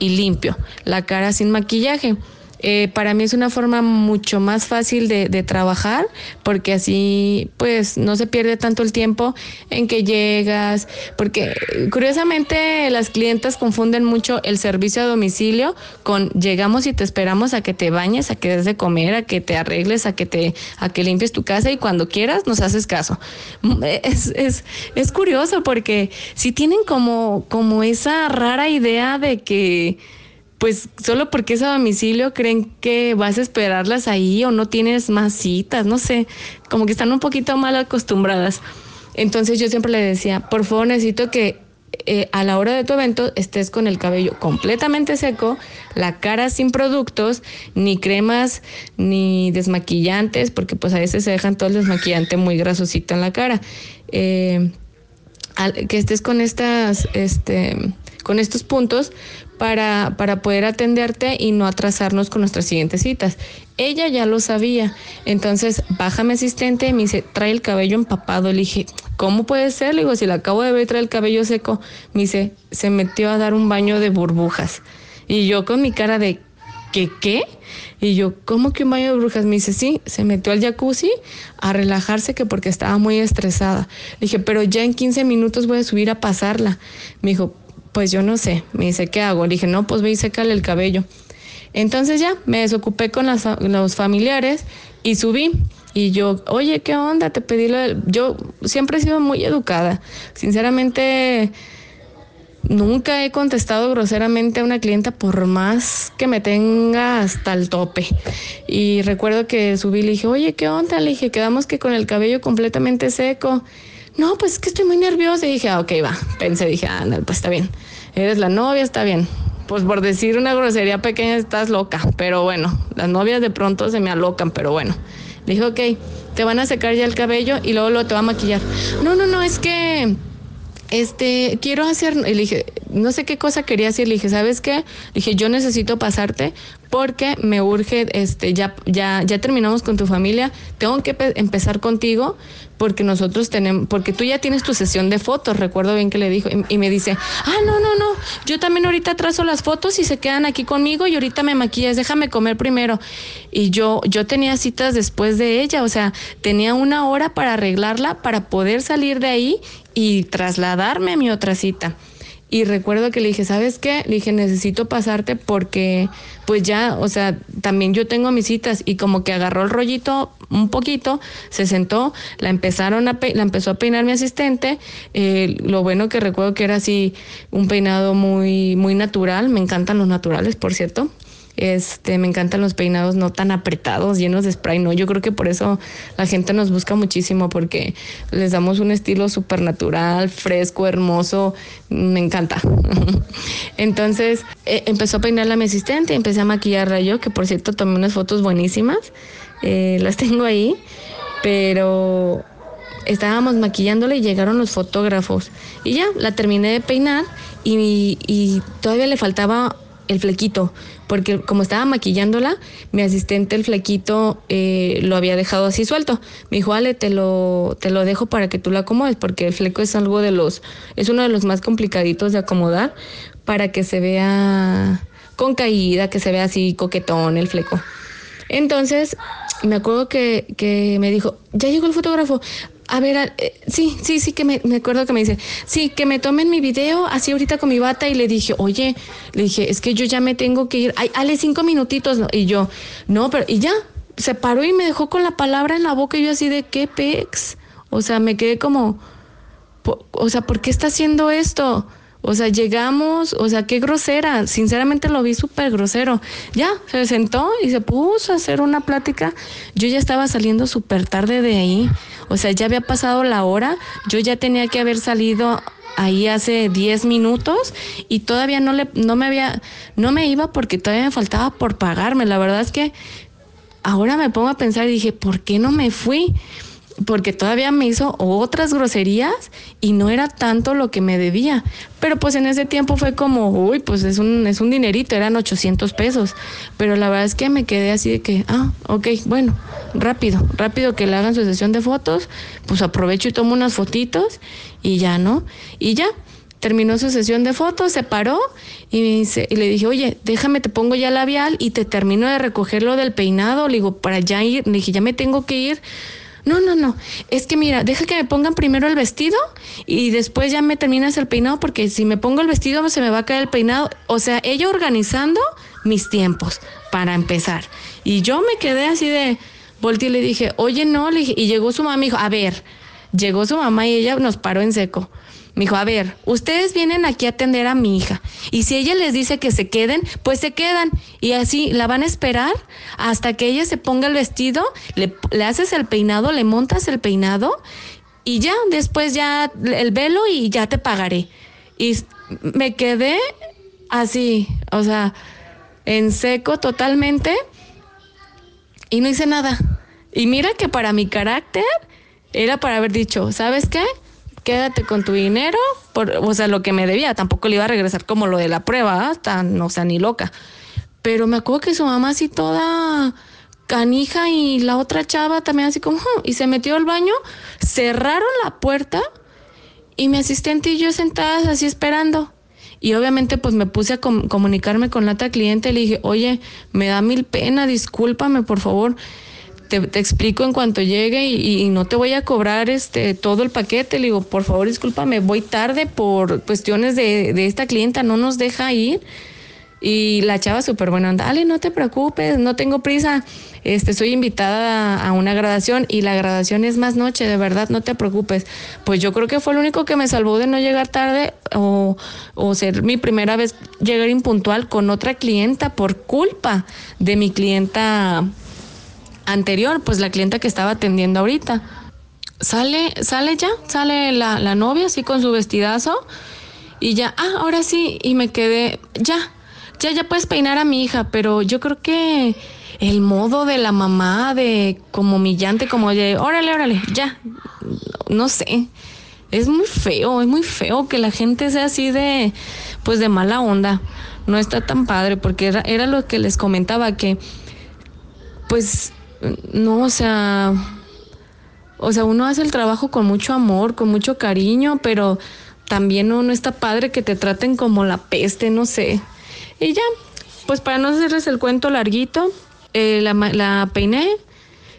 y limpio, la cara sin maquillaje. Eh, para mí es una forma mucho más fácil de, trabajar porque así pues no se pierde tanto el tiempo en que llegas, porque curiosamente las clientas confunden mucho el servicio a domicilio con llegamos y te esperamos a que te bañes, a que des de comer, a que te arregles, a que te a que limpies tu casa y cuando quieras nos haces caso. Es, es, es curioso porque si tienen como, como esa rara idea de que pues solo porque es a domicilio creen que vas a esperarlas ahí o no tienes más citas, no sé, como que están un poquito mal acostumbradas. Entonces yo siempre le decía, por favor necesito que eh, a la hora de tu evento estés con el cabello completamente seco, la cara sin productos, ni cremas, ni desmaquillantes, porque pues a veces se dejan todo el desmaquillante muy grasosito en la cara. Eh, que estés con estas, este, con estos puntos para, para poder atenderte y no atrasarnos con nuestras siguientes citas. Ella ya lo sabía, entonces baja mi asistente y me dice, trae el cabello empapado. Le dije, ¿cómo puede ser? Le digo, si la acabo de ver, trae el cabello seco. Me dice, se metió a dar un baño de burbujas. Y yo con mi cara de, ¿qué qué? Y yo, ¿cómo que un baño de burbujas? Me dice, sí, se metió al jacuzzi a relajarse que porque estaba muy estresada. Le dije, pero ya en 15 minutos voy a subir a pasarla. Me dijo, pues yo no sé. Me dice, ¿qué hago? Le dije, no, pues ve y sécale el cabello. Entonces ya me desocupé con los familiares y subí. Y yo, oye, ¿qué onda? Te pedí lo Yo siempre he sido muy educada. Sinceramente, nunca he contestado groseramente a una clienta por más que me tenga hasta el tope. Y recuerdo que subí y le dije, oye, ¿qué onda? Le dije, quedamos que con el cabello completamente seco no, pues es que estoy muy nerviosa. Y dije, ah, ok, va. Pensé, dije, ah, pues está bien. Eres la novia, está bien. Pues por decir una grosería pequeña estás loca. Pero bueno, las novias de pronto se me alocan, pero bueno. Le dije, ok, te van a secar ya el cabello y luego lo te va a maquillar. No, no, no, es que este, quiero hacer, le dije, no sé qué cosa quería decir, le dije, ¿sabes qué? Le dije, yo necesito pasarte porque me urge, este, ya, ya, ya terminamos con tu familia, tengo que empezar contigo porque nosotros tenemos, porque tú ya tienes tu sesión de fotos, recuerdo bien que le dijo, y, me dice, ah, no, no, no, yo también ahorita trazo las fotos y se quedan aquí conmigo y ahorita me maquillas, déjame comer primero. Y yo, yo tenía citas después de ella, o sea, tenía una hora para arreglarla, para poder salir de ahí y trasladarme a mi otra cita. Y recuerdo que le dije, ¿sabes qué? Le dije, necesito pasarte porque pues ya, o sea, también yo tengo mis citas y como que agarró el rollito un poquito, se sentó, la empezaron a la empezó a peinar mi asistente. Eh, lo bueno que recuerdo que era así un peinado muy, muy natural, me encantan los naturales, por cierto. Este, me encantan los peinados no tan apretados, llenos de spray, no. Yo creo que por eso la gente nos busca muchísimo porque les damos un estilo súper natural, fresco, hermoso. Me encanta. Entonces eh, empezó a peinarla mi asistente, empecé a maquillarla yo, que por cierto tomé unas fotos buenísimas. Eh, las tengo ahí, pero estábamos maquillándola y llegaron los fotógrafos. Y ya, la terminé de peinar y todavía le faltaba el flequito, porque como estaba maquillándola, mi asistente el flequito eh, lo había dejado así suelto. Me dijo, Ale, te lo, te lo dejo para que tú lo acomodes, porque el fleco es algo de los, es uno de los más complicaditos de acomodar para que se vea con caída, que se vea así coquetón el fleco. Entonces, me acuerdo que, que me dijo, ya llegó el fotógrafo, a ver, eh, sí, sí, sí, que me, me, acuerdo que me dice, sí, que me tomen mi video así ahorita con mi bata y le dije, oye, le dije, es que yo ya me tengo que ir, ay, ale cinco minutitos, y yo, no, pero, y ya, se paró y me dejó con la palabra en la boca y yo así de, ¿qué pex? O sea, me quedé como, o sea, ¿por qué está haciendo esto? O sea, llegamos, o sea, qué grosera. Sinceramente lo vi súper grosero. Ya, se sentó y se puso a hacer una plática. Yo ya estaba saliendo súper tarde de ahí. O sea, ya había pasado la hora. Yo ya tenía que haber salido ahí hace 10 minutos y todavía no le no me había no me iba porque todavía me faltaba por pagarme. La verdad es que ahora me pongo a pensar y dije, ¿por qué no me fui? Porque todavía me hizo otras groserías y no era tanto lo que me debía. Pero pues en ese tiempo fue como, uy, pues es un, es un dinerito, eran 800 pesos. Pero la verdad es que me quedé así de que, ah, ok, bueno, rápido, rápido que le hagan su sesión de fotos, pues aprovecho y tomo unas fotitos y ya, ¿no? Y ya, terminó su sesión de fotos, se paró y, dice, y le dije, oye, déjame, te pongo ya labial y te termino de recoger lo del peinado. Le digo, para ya ir, le dije, ya me tengo que ir no, no, no. Es que mira, deja que me pongan primero el vestido y después ya me terminas el peinado porque si me pongo el vestido se me va a caer el peinado. O sea, ella organizando mis tiempos para empezar. Y yo me quedé así de, volteé y le dije, oye, no, le dije, y llegó su mamá y dijo, a ver, llegó su mamá y ella nos paró en seco. Me dijo, a ver, ustedes vienen aquí a atender a mi hija. Y si ella les dice que se queden, pues se quedan. Y así la van a esperar hasta que ella se ponga el vestido, le, haces el peinado, le montas el peinado y ya, después ya el velo y ya te pagaré. Y me quedé así, o sea, en seco totalmente y no hice nada. Y mira que para mi carácter era para haber dicho, ¿sabes qué? Quédate con tu dinero, por, o sea, lo que me debía, tampoco le iba a regresar como lo de la prueba, hasta, no sea, ni loca. Pero me acuerdo que su mamá así toda canija y la otra chava también así como, y se metió al baño, cerraron la puerta y mi asistente y yo sentadas así esperando. Y obviamente pues me puse a comunicarme con la otra cliente le dije, oye, me da mil pena, discúlpame por favor te, explico en cuanto llegue y, no te voy a cobrar este todo el paquete. Le digo, por favor, discúlpame, voy tarde por cuestiones de, de esta clienta, no nos deja ir. Y la chava súper buena, dale, no te preocupes, no tengo prisa. Este, soy invitada a, una graduación y la graduación es más noche, de verdad, no te preocupes. Pues yo creo que fue lo único que me salvó de no llegar tarde o, o ser mi primera vez llegar impuntual con otra clienta por culpa de mi clienta anterior, pues la clienta que estaba atendiendo ahorita. Sale, sale ya, sale la, la novia así con su vestidazo y ya, ah, ahora sí, y me quedé, ya, ya, ya puedes peinar a mi hija, pero yo creo que el modo de la mamá, de como millante, como de, órale, órale, ya, no sé, es muy feo, es muy feo que la gente sea así de, pues de mala onda, no está tan padre, porque era, era lo que les comentaba, que, pues, no, o sea, o sea, uno hace el trabajo con mucho amor, con mucho cariño, pero también uno está padre que te traten como la peste, no sé. Y ya, pues para no hacerles el cuento larguito, eh, la, la peiné,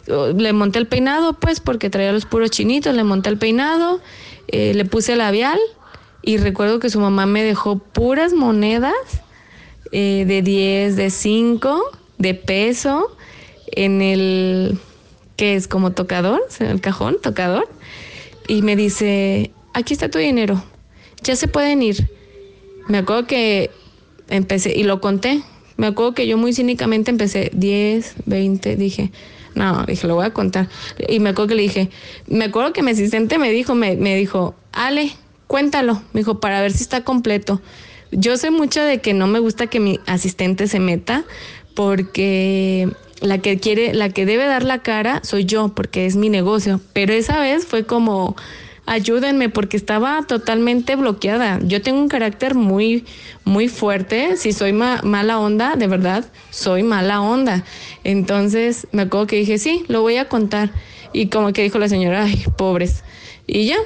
le monté el peinado, pues, porque traía los puros chinitos, le monté el peinado, eh, le puse labial y recuerdo que su mamá me dejó puras monedas eh, de 10, de 5, de peso en el que es como tocador, en el cajón, tocador, y me dice, aquí está tu dinero, ya se pueden ir. Me acuerdo que empecé, y lo conté, me acuerdo que yo muy cínicamente empecé 10, 20, dije, no, dije, lo voy a contar. Y me acuerdo que le dije, me acuerdo que mi asistente me dijo, me, me dijo, Ale, cuéntalo, me dijo, para ver si está completo. Yo sé mucho de que no me gusta que mi asistente se meta, porque la que quiere, la que debe dar la cara soy yo, porque es mi negocio. Pero esa vez fue como, ayúdenme, porque estaba totalmente bloqueada. Yo tengo un carácter muy, muy fuerte. Si soy mala onda, de verdad, soy mala onda. Entonces me acuerdo que dije, sí, lo voy a contar. Y como que dijo la señora, ay, pobres. Y ya,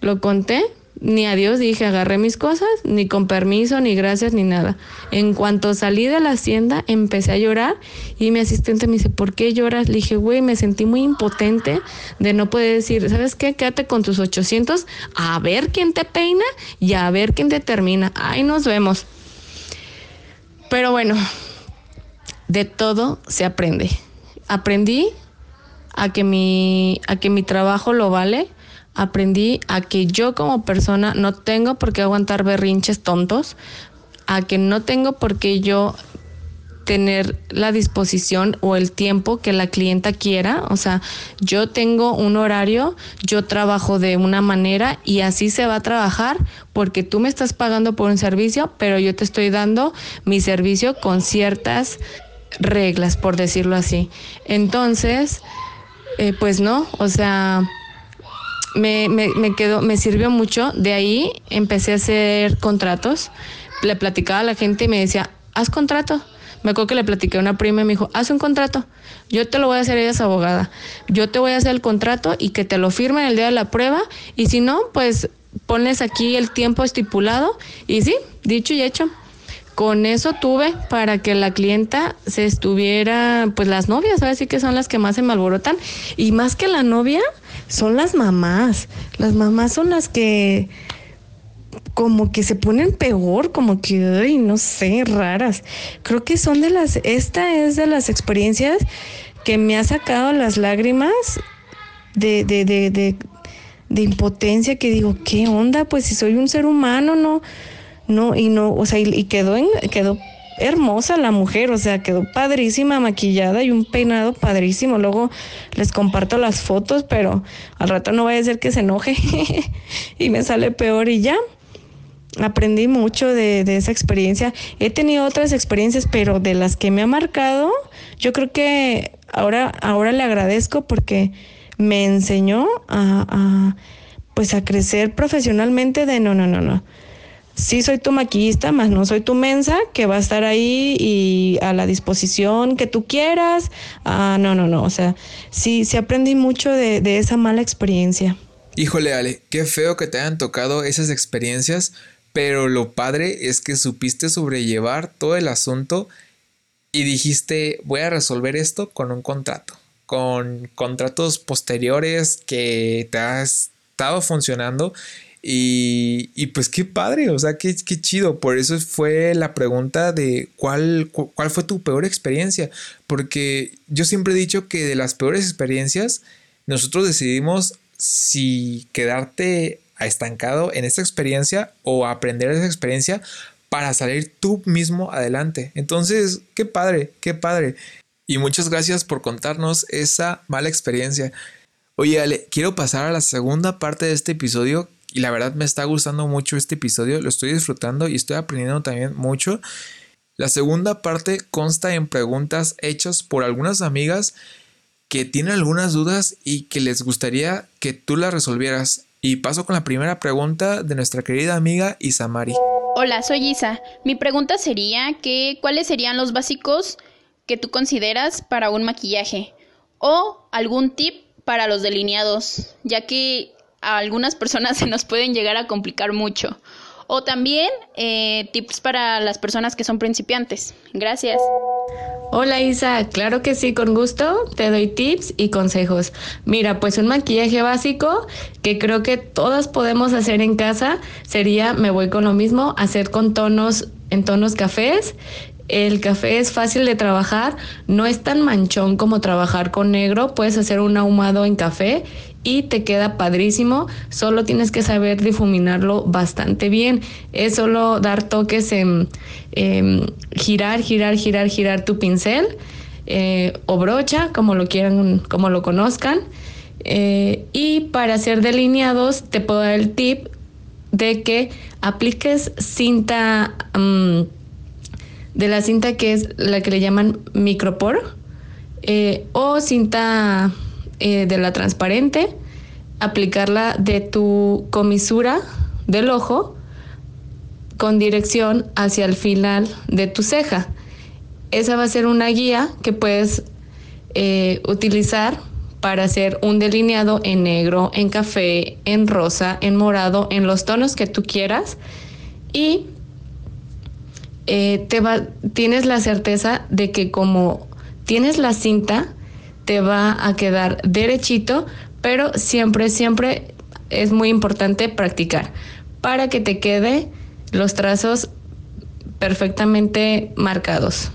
lo conté ni adiós dije, agarré mis cosas, ni con permiso, ni gracias, ni nada. En cuanto salí de la hacienda, empecé a llorar y mi asistente me dice, ¿por qué lloras? Le dije, güey, me sentí muy impotente de no poder decir, ¿sabes qué? Quédate con tus 800, a ver quién te peina y a ver quién te termina. Ahí nos vemos. Pero bueno, de todo se aprende. Aprendí a que mi, a que mi trabajo lo vale aprendí a que yo como persona no tengo por qué aguantar berrinches tontos, a que no tengo por qué yo tener la disposición o el tiempo que la clienta quiera. O sea, yo tengo un horario, yo trabajo de una manera y así se va a trabajar porque tú me estás pagando por un servicio, pero yo te estoy dando mi servicio con ciertas reglas, por decirlo así. Entonces, eh, pues no, o sea, me, me, quedó, me sirvió mucho. De ahí empecé a hacer contratos. Le platicaba a la gente y me decía, haz contrato. Me acuerdo que le platiqué a una prima y me dijo, haz un contrato. Yo te lo voy a hacer, ella es abogada. Yo te voy a hacer el contrato y que te lo firmen el día de la prueba. Y si no, pues pones aquí el tiempo estipulado. Y sí, dicho y hecho. Con eso tuve para que la clienta se estuviera, pues las novias, así que son las que más se me alborotan. Y más que la novia, son las mamás. Las mamás son las que como que se ponen peor, como que, ay, no sé, raras. Creo que son de las, esta es de las experiencias que me ha sacado las lágrimas de, de, de, de, de impotencia, que digo, ¿qué onda? Pues si soy un ser humano, no, no, y no, o sea, y, quedó, en, quedó hermosa la mujer, o sea, quedó padrísima, maquillada y un peinado padrísimo. Luego les comparto las fotos, pero al rato no vaya a ser que se enoje y me sale peor y ya. Aprendí mucho de, esa experiencia. He tenido otras experiencias, pero de las que me ha marcado, yo creo que ahora, ahora le agradezco porque me enseñó a, a pues a crecer profesionalmente de no, no, no, no sí soy tu maquillista, más no soy tu mensa que va a estar ahí y a la disposición que tú quieras. Ah, no, no, no. O sea, sí, sí aprendí mucho de, de esa mala experiencia. Híjole, Ale, qué feo que te hayan tocado esas experiencias, pero lo padre es que supiste sobrellevar todo el asunto y dijiste, voy a resolver esto con un contrato, con contratos posteriores que te ha estado funcionando y, pues qué padre, o sea, qué, qué, chido. Por eso fue la pregunta de cuál, cuál fue tu peor experiencia. Porque yo siempre he dicho que de las peores experiencias, nosotros decidimos si quedarte estancado en esta experiencia o aprender esa experiencia para salir tú mismo adelante. Entonces, qué padre, qué padre. Y muchas gracias por contarnos esa mala experiencia. Oye, Ale, quiero pasar a la segunda parte de este episodio y la verdad me está gustando mucho este episodio, lo estoy disfrutando y estoy aprendiendo también mucho. La segunda parte consta en preguntas hechas por algunas amigas que tienen algunas dudas y que les gustaría que tú las resolvieras. Y paso con la primera pregunta de nuestra querida amiga Isamari. Hola, soy Isa. Mi pregunta sería que ¿cuáles serían los básicos que tú consideras para un maquillaje? O algún tip para los delineados, ya que a algunas personas se nos pueden llegar a complicar mucho. O también eh, tips para las personas que son principiantes. Gracias. Hola Isa, claro que sí, con gusto te doy tips y consejos. Mira, pues un maquillaje básico que creo que todas podemos hacer en casa sería, me voy con lo mismo, hacer con tonos en tonos cafés. El café es fácil de trabajar, no es tan manchón como trabajar con negro, puedes hacer un ahumado en café y te queda padrísimo. Solo tienes que saber difuminarlo bastante bien. Es solo dar toques en girar, girar, girar, girar tu pincel eh, o brocha, como lo quieran, como lo conozcan. Eh, y para hacer delineados, te puedo dar el tip de que apliques cinta. Mm, de la cinta que es la que le llaman micropor eh, o cinta eh, de la transparente, aplicarla de tu comisura del ojo con dirección hacia el final de tu ceja. Esa va a ser una guía que puedes eh, utilizar para hacer un delineado en negro, en café, en rosa, en morado, en los tonos que tú quieras. Y te va, tienes la certeza de que como tienes la cinta, te va a quedar derechito, pero siempre, siempre es muy importante practicar para que te quede los trazos perfectamente marcados.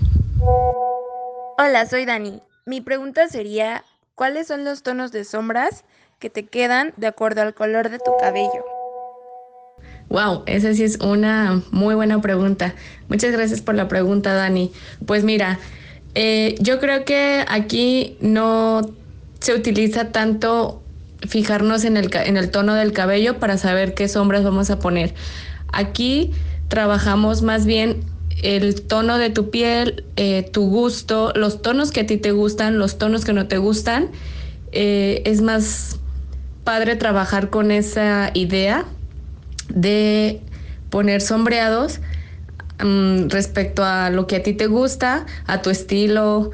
Hola, soy Dani. Mi pregunta sería, ¿cuáles son los tonos de sombras que te quedan de acuerdo al color de tu cabello? Wow, esa sí es una muy buena pregunta. Muchas gracias por la pregunta, Dani. Pues mira, eh, yo creo que aquí no se utiliza tanto fijarnos en el, tono del cabello para saber qué sombras vamos a poner. Aquí trabajamos más bien el tono de tu piel, eh, tu gusto, los tonos que a ti te gustan, los tonos que no te gustan. Eh, es más padre trabajar con esa idea de poner sombreados Mm, respecto a lo que a ti te gusta, a tu estilo,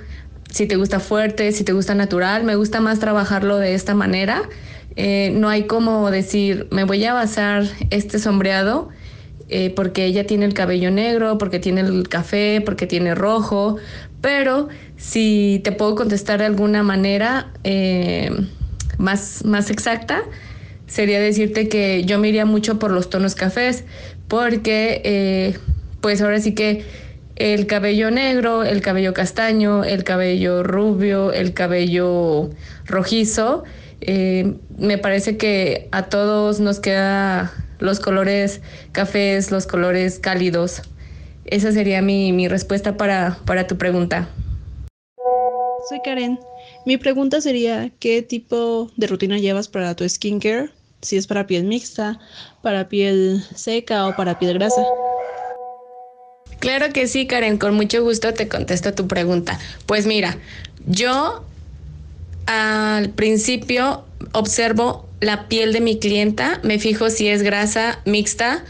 si te gusta fuerte, si te gusta natural. Me gusta más trabajarlo de esta manera. Eh, no hay como decir, me voy a basar este sombreado eh, porque ella tiene el cabello negro, porque tiene el café, porque tiene rojo, pero si te puedo contestar de alguna manera eh, más, más exacta, sería decirte que yo me iría mucho por los tonos cafés, porque pues ahora sí que el cabello negro, el cabello castaño, el cabello rubio, el cabello rojizo, eh, me parece que a todos nos queda los colores cafés, los colores cálidos. Esa sería mi, mi respuesta para, para tu pregunta. Soy Karen. Mi pregunta sería, ¿qué tipo de rutina llevas para tu skincare? Si es para piel mixta, para piel seca o para piel grasa. Claro que sí, Karen, con mucho gusto te contesto tu pregunta. Pues mira, yo al principio observo la piel de mi clienta, me fijo si es grasa, mixta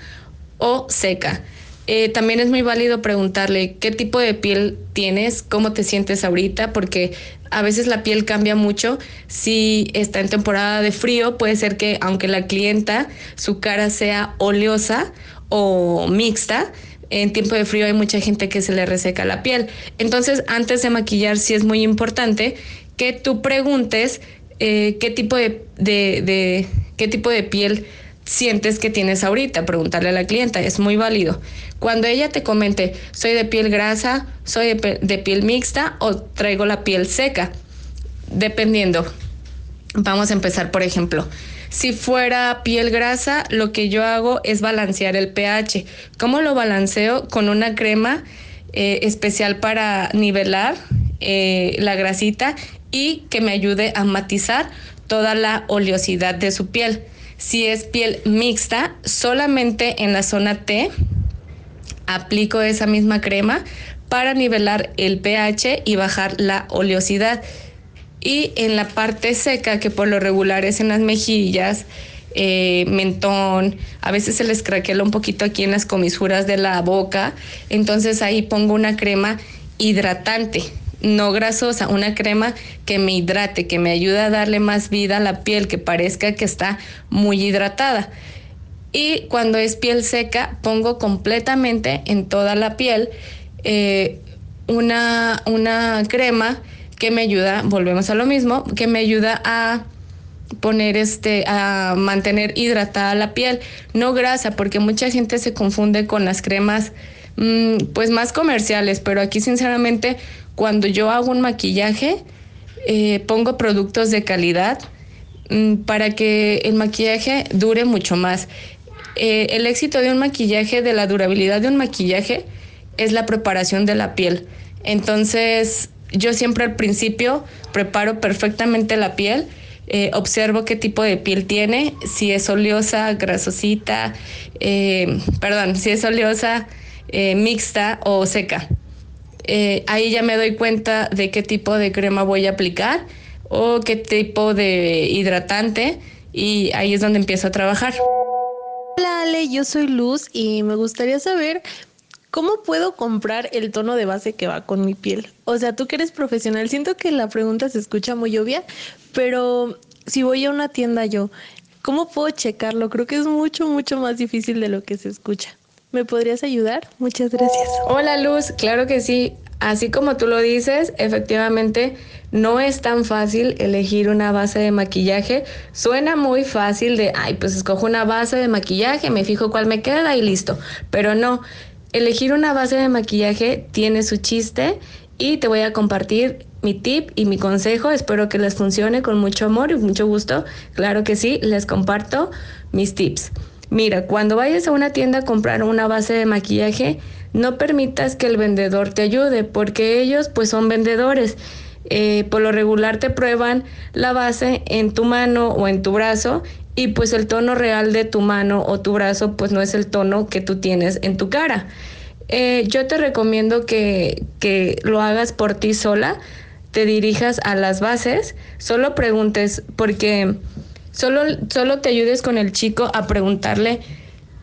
o seca. Eh, también es muy válido preguntarle qué tipo de piel tienes, cómo te sientes ahorita, porque a veces la piel cambia mucho. Si está en temporada de frío, puede ser que aunque la clienta, su cara sea oleosa o mixta, en tiempo de frío hay mucha gente que se le reseca la piel. Entonces, antes de maquillar, sí es muy importante que tú preguntes eh, qué tipo de, qué tipo de piel sientes que tienes ahorita, preguntarle a la clienta, es muy válido. Cuando ella te comente, soy de piel grasa, soy de piel mixta o traigo la piel seca, dependiendo. Vamos a empezar, por ejemplo, si fuera piel grasa, lo que yo hago es balancear el pH. ¿Cómo lo balanceo? Con una crema eh, especial para nivelar eh, la grasita y que me ayude a matizar toda la oleosidad de su piel. Si es piel mixta, solamente en la zona T aplico esa misma crema para nivelar el pH y bajar la oleosidad y en la parte seca, que por lo regular es en las mejillas, eh, mentón, a veces se les craquela un poquito aquí en las comisuras de la boca, entonces ahí pongo una crema hidratante, no grasosa, una crema que me hidrate, que me ayude a darle más vida a la piel, que parezca que está muy hidratada. Y cuando es piel seca, pongo completamente en toda la piel eh, una, una crema que me ayuda, volvemos a lo mismo, que me ayuda a poner este a mantener hidratada la piel, no grasa, porque mucha gente se confunde con las cremas mm, pues más comerciales, pero aquí sinceramente cuando yo hago un maquillaje eh, pongo productos de calidad mm, para que el maquillaje dure mucho más. Eh, el éxito de un maquillaje, de la durabilidad de un maquillaje, es la preparación de la piel. Entonces, yo siempre al principio preparo perfectamente la piel, eh, observo qué tipo de piel tiene, si es oleosa, grasosita, eh, perdón, si es oleosa, eh, mixta o seca. ahí ya me doy cuenta de qué tipo de crema voy a aplicar o qué tipo de hidratante y ahí es donde empiezo a trabajar. Hola Ale, yo soy Luz y me gustaría saber cómo puedo comprar el tono de base que va con mi piel. O sea, tú que eres profesional, siento que la pregunta se escucha muy obvia, pero si voy a una tienda yo, ¿cómo puedo checarlo? Creo que es mucho, mucho más difícil de lo que se escucha. ¿Me podrías ayudar? Muchas gracias. Hola Luz, claro que sí. Así como tú lo dices, efectivamente no es tan fácil elegir una base de maquillaje. Suena muy fácil de, ay, pues escojo una base de maquillaje, me fijo cuál me queda y listo. Pero no, elegir una base de maquillaje tiene su chiste y te voy a compartir mi tip y mi consejo. Espero que les funcione con mucho amor y mucho gusto. Claro que sí, les comparto mis tips. Mira, cuando vayas a una tienda a comprar una base de maquillaje, no permitas que el vendedor te ayude, porque ellos pues son vendedores. Eh, por lo regular te prueban la base en tu mano o en tu brazo y pues el tono real de tu mano o tu brazo pues no es el tono que tú tienes en tu cara. Eh, yo te recomiendo que, que lo hagas por ti sola, te dirijas a las bases, solo preguntes porque Solo, solo te ayudes con el chico a preguntarle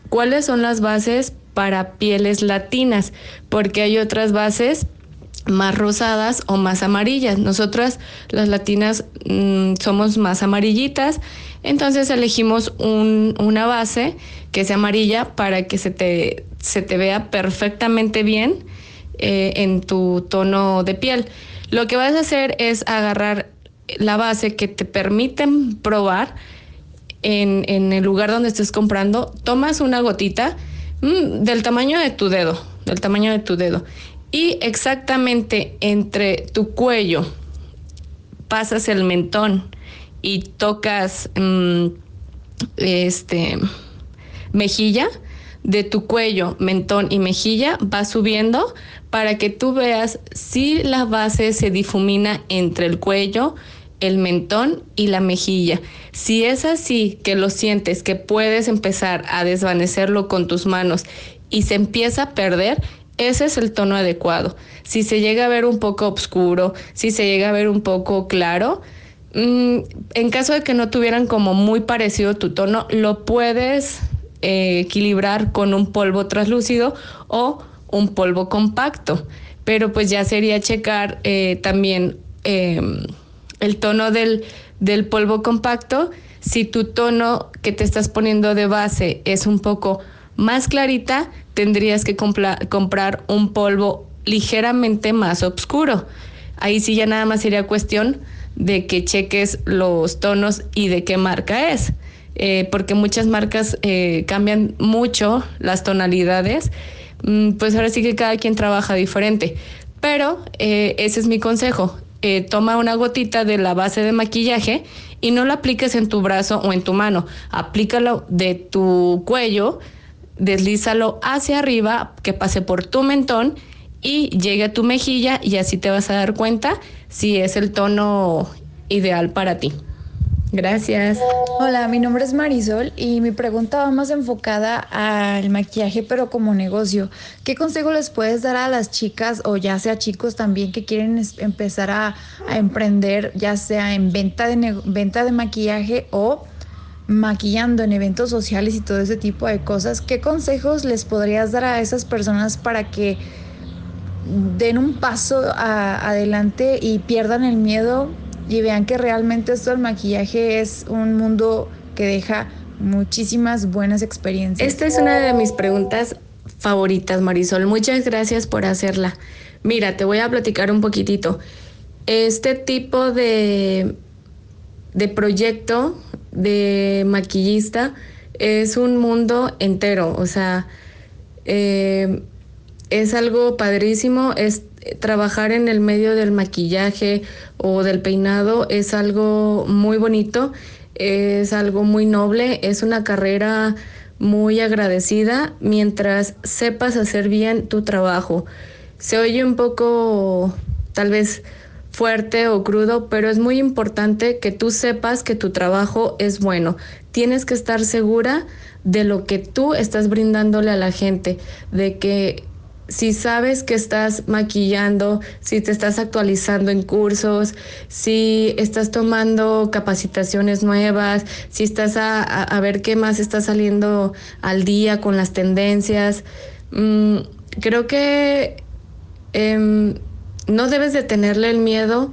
cuáles son las bases para pieles latinas, porque hay otras bases más rosadas o más amarillas. Nosotras, las latinas, mm, somos más amarillitas, entonces elegimos una base que sea amarilla para que se te, se te vea perfectamente bien eh, en tu tono de piel. Lo que vas a hacer es agarrar la base que te permiten probar en, el lugar donde estés comprando, tomas una gotita mm, del tamaño de tu dedo, del tamaño de tu dedo, y exactamente entre tu cuello pasas el mentón y tocas mm, este mejilla, de tu cuello, mentón y mejilla va subiendo para que tú veas si la base se difumina entre el cuello, el mentón y la mejilla. Si es así que lo sientes, que puedes empezar a desvanecerlo con tus manos y se empieza a perder, ese es el tono adecuado. Si se llega a ver un poco oscuro, si se llega a ver un poco claro, mm, en caso de que no tuvieran como muy parecido tu tono, lo puedes eh, equilibrar con un polvo translúcido o un polvo compacto. Pero pues ya sería checar eh, también em, el tono del, polvo compacto. Si tu tono que te estás poniendo de base es un poco más clarita, tendrías que comprar un polvo ligeramente más oscuro. Ahí sí ya nada más sería cuestión de que cheques los tonos y de qué marca es. Eh, porque muchas marcas eh, cambian mucho las tonalidades, mm, pues ahora sí que cada quien trabaja diferente. Pero eh, ese es mi consejo. Toma una gotita de la base de maquillaje y no la apliques en tu brazo o en tu mano. Aplícalo de tu cuello, deslízalo hacia arriba, que pase por tu mentón y llegue a tu mejilla y así te vas a dar cuenta si es el tono ideal para ti. Gracias. Hola, mi nombre es Marisol y mi pregunta va más enfocada al maquillaje, pero como negocio. ¿Qué consejo les puedes dar a las chicas o ya sea chicos también que quieren empezar a, emprender, ya sea en venta de, venta de maquillaje o maquillando en eventos sociales y todo ese tipo de cosas? ¿Qué consejos les podrías dar a esas personas para que den un paso adelante y pierdan el miedo y vean que realmente esto del maquillaje es un mundo que deja muchísimas buenas experiencias. Esta es una de mis preguntas favoritas, Marisol. Muchas gracias por hacerla. Mira, te voy a platicar un poquitito. Este tipo de, de proyecto de maquillista es un mundo entero, o sea, eh, es algo padrísimo, es trabajar en el medio del maquillaje o del peinado es algo muy bonito, es algo muy noble, es una carrera muy agradecida mientras sepas hacer bien tu trabajo. Se oye un poco tal vez fuerte o crudo, pero es muy importante que tú sepas que tu trabajo es bueno. Tienes que estar segura de lo que tú estás brindándole a la gente, de que si sabes que estás maquillando, si te estás actualizando en cursos, si estás tomando capacitaciones nuevas, si estás a, ver qué más está saliendo al día con las tendencias. Mm, creo que em, no debes de tenerle el miedo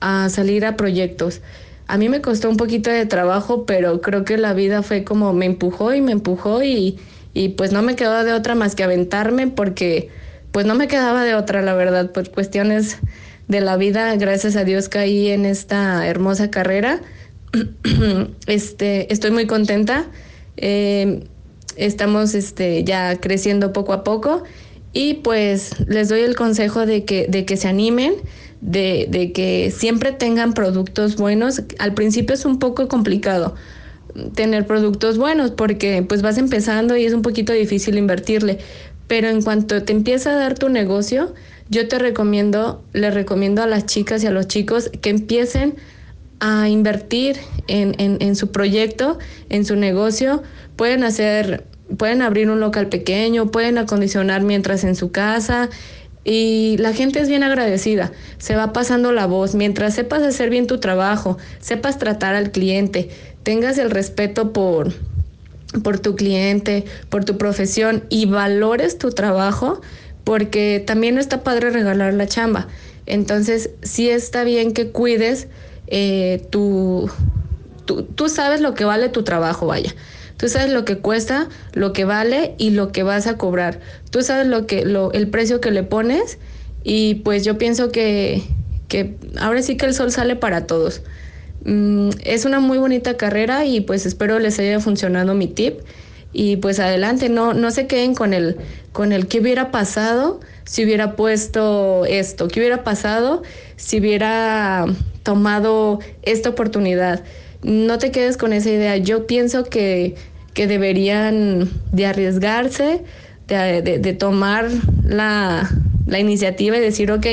a salir a proyectos. A mí me costó un poquito de trabajo, pero creo que la vida fue como me empujó y me empujó y, y pues no me quedó de otra más que aventarme porque pues no me quedaba de otra, la verdad, por cuestiones de la vida, gracias a Dios caí en esta hermosa carrera. este, estoy muy contenta. Eh, estamos este, ya creciendo poco a poco y pues les doy el consejo de que, de que se animen, de, de que siempre tengan productos buenos. Al principio es un poco complicado tener productos buenos porque pues vas empezando y es un poquito difícil invertirle. Pero en cuanto te empieza a dar tu negocio, yo te recomiendo, le recomiendo a las chicas y a los chicos que empiecen a invertir en, en, en su proyecto, en su negocio. Pueden hacer pueden abrir un local pequeño, pueden acondicionar mientras en su casa y la gente es bien agradecida, se va pasando la voz, mientras sepas hacer bien tu trabajo, sepas tratar al cliente, tengas el respeto por, por tu cliente, por tu profesión y valores tu trabajo, porque también no está padre regalar la chamba. Entonces, sí está bien que cuides eh, tu, tú sabes lo que vale tu trabajo, vaya. Tú sabes lo que cuesta, lo que vale y lo que vas a cobrar. Tú sabes lo que, lo, el precio que le pones y pues yo pienso que, que ahora sí que el sol sale para todos. Mm, es una muy bonita carrera y pues espero les haya funcionado mi tip y pues adelante, no, no se queden con el, con el que hubiera pasado si hubiera puesto esto, qué hubiera pasado si hubiera tomado esta oportunidad no te quedes con esa idea. Yo pienso que, deberían de arriesgarse, de, tomar la, iniciativa y decir, ok,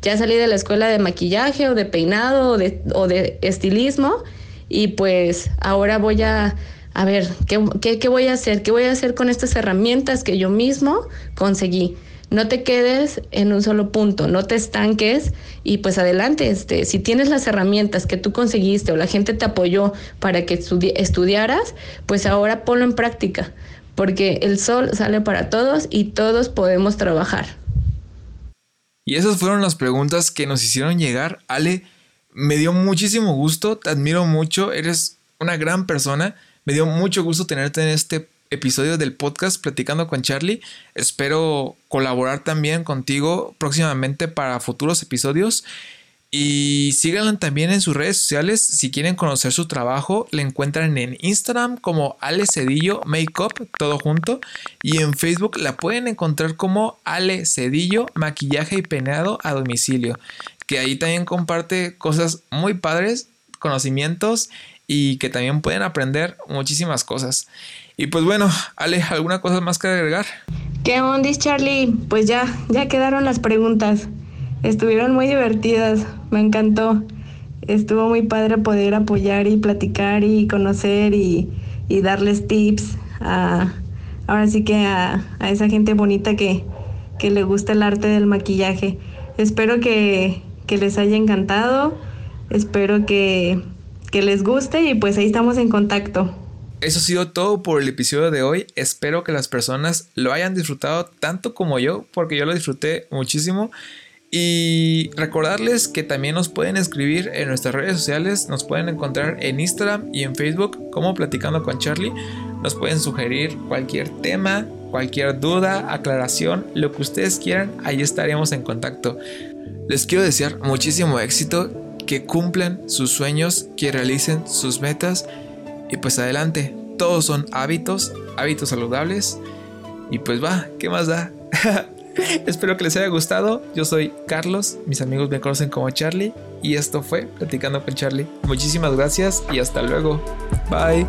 ya salí de la escuela de maquillaje o de peinado o de, o de estilismo y pues ahora voy a, a ver, ¿qué, ¿qué voy a hacer? ¿Qué voy a hacer con estas herramientas que yo mismo conseguí? no te quedes en un solo punto, no te estanques y pues adelante, este, si tienes las herramientas que tú conseguiste o la gente te apoyó para que estudiaras, pues ahora ponlo en práctica, porque el sol sale para todos y todos podemos trabajar. Y esas fueron las preguntas que nos hicieron llegar. Ale, me dio muchísimo gusto, te admiro mucho, eres una gran persona. Me dio mucho gusto tenerte en este episodio del podcast Platicando con Charlie. Espero colaborar también contigo próximamente para futuros episodios. Y síganla también en sus redes sociales. Si quieren conocer su trabajo, le encuentran en Instagram como Ale Cedillo Makeup, todo junto. Y en Facebook la pueden encontrar como Ale Cedillo Maquillaje y Peinado a domicilio. Que ahí también comparte cosas muy padres, conocimientos y que también pueden aprender muchísimas cosas. Y pues bueno, Ale, ¿alguna cosa más que agregar? ¿Qué onda, Charlie? Pues ya, ya quedaron las preguntas. Estuvieron muy divertidas, me encantó. Estuvo muy padre poder apoyar y platicar y conocer y, darles tips a, ahora sí que a, esa gente bonita que, que, le gusta el arte del maquillaje. Espero que, que les haya encantado, espero que, que les guste y pues ahí estamos en contacto. Eso ha sido todo por el episodio de hoy. Espero que las personas lo hayan disfrutado tanto como yo, porque yo lo disfruté muchísimo. Y recordarles que también nos pueden escribir en nuestras redes sociales, nos pueden encontrar en Instagram y en Facebook como Platicando con Charlie. Nos pueden sugerir cualquier tema, cualquier duda, aclaración, lo que ustedes quieran, ahí estaremos en contacto. Les quiero desear muchísimo éxito, que cumplan sus sueños, que realicen sus metas y pues adelante, todos son hábitos, hábitos saludables. Y pues va, ¿qué más da? Espero que les haya gustado. Yo soy Carlos, mis amigos me conocen como Charlie y esto fue Platicando con Charlie. Muchísimas gracias y hasta luego. Bye.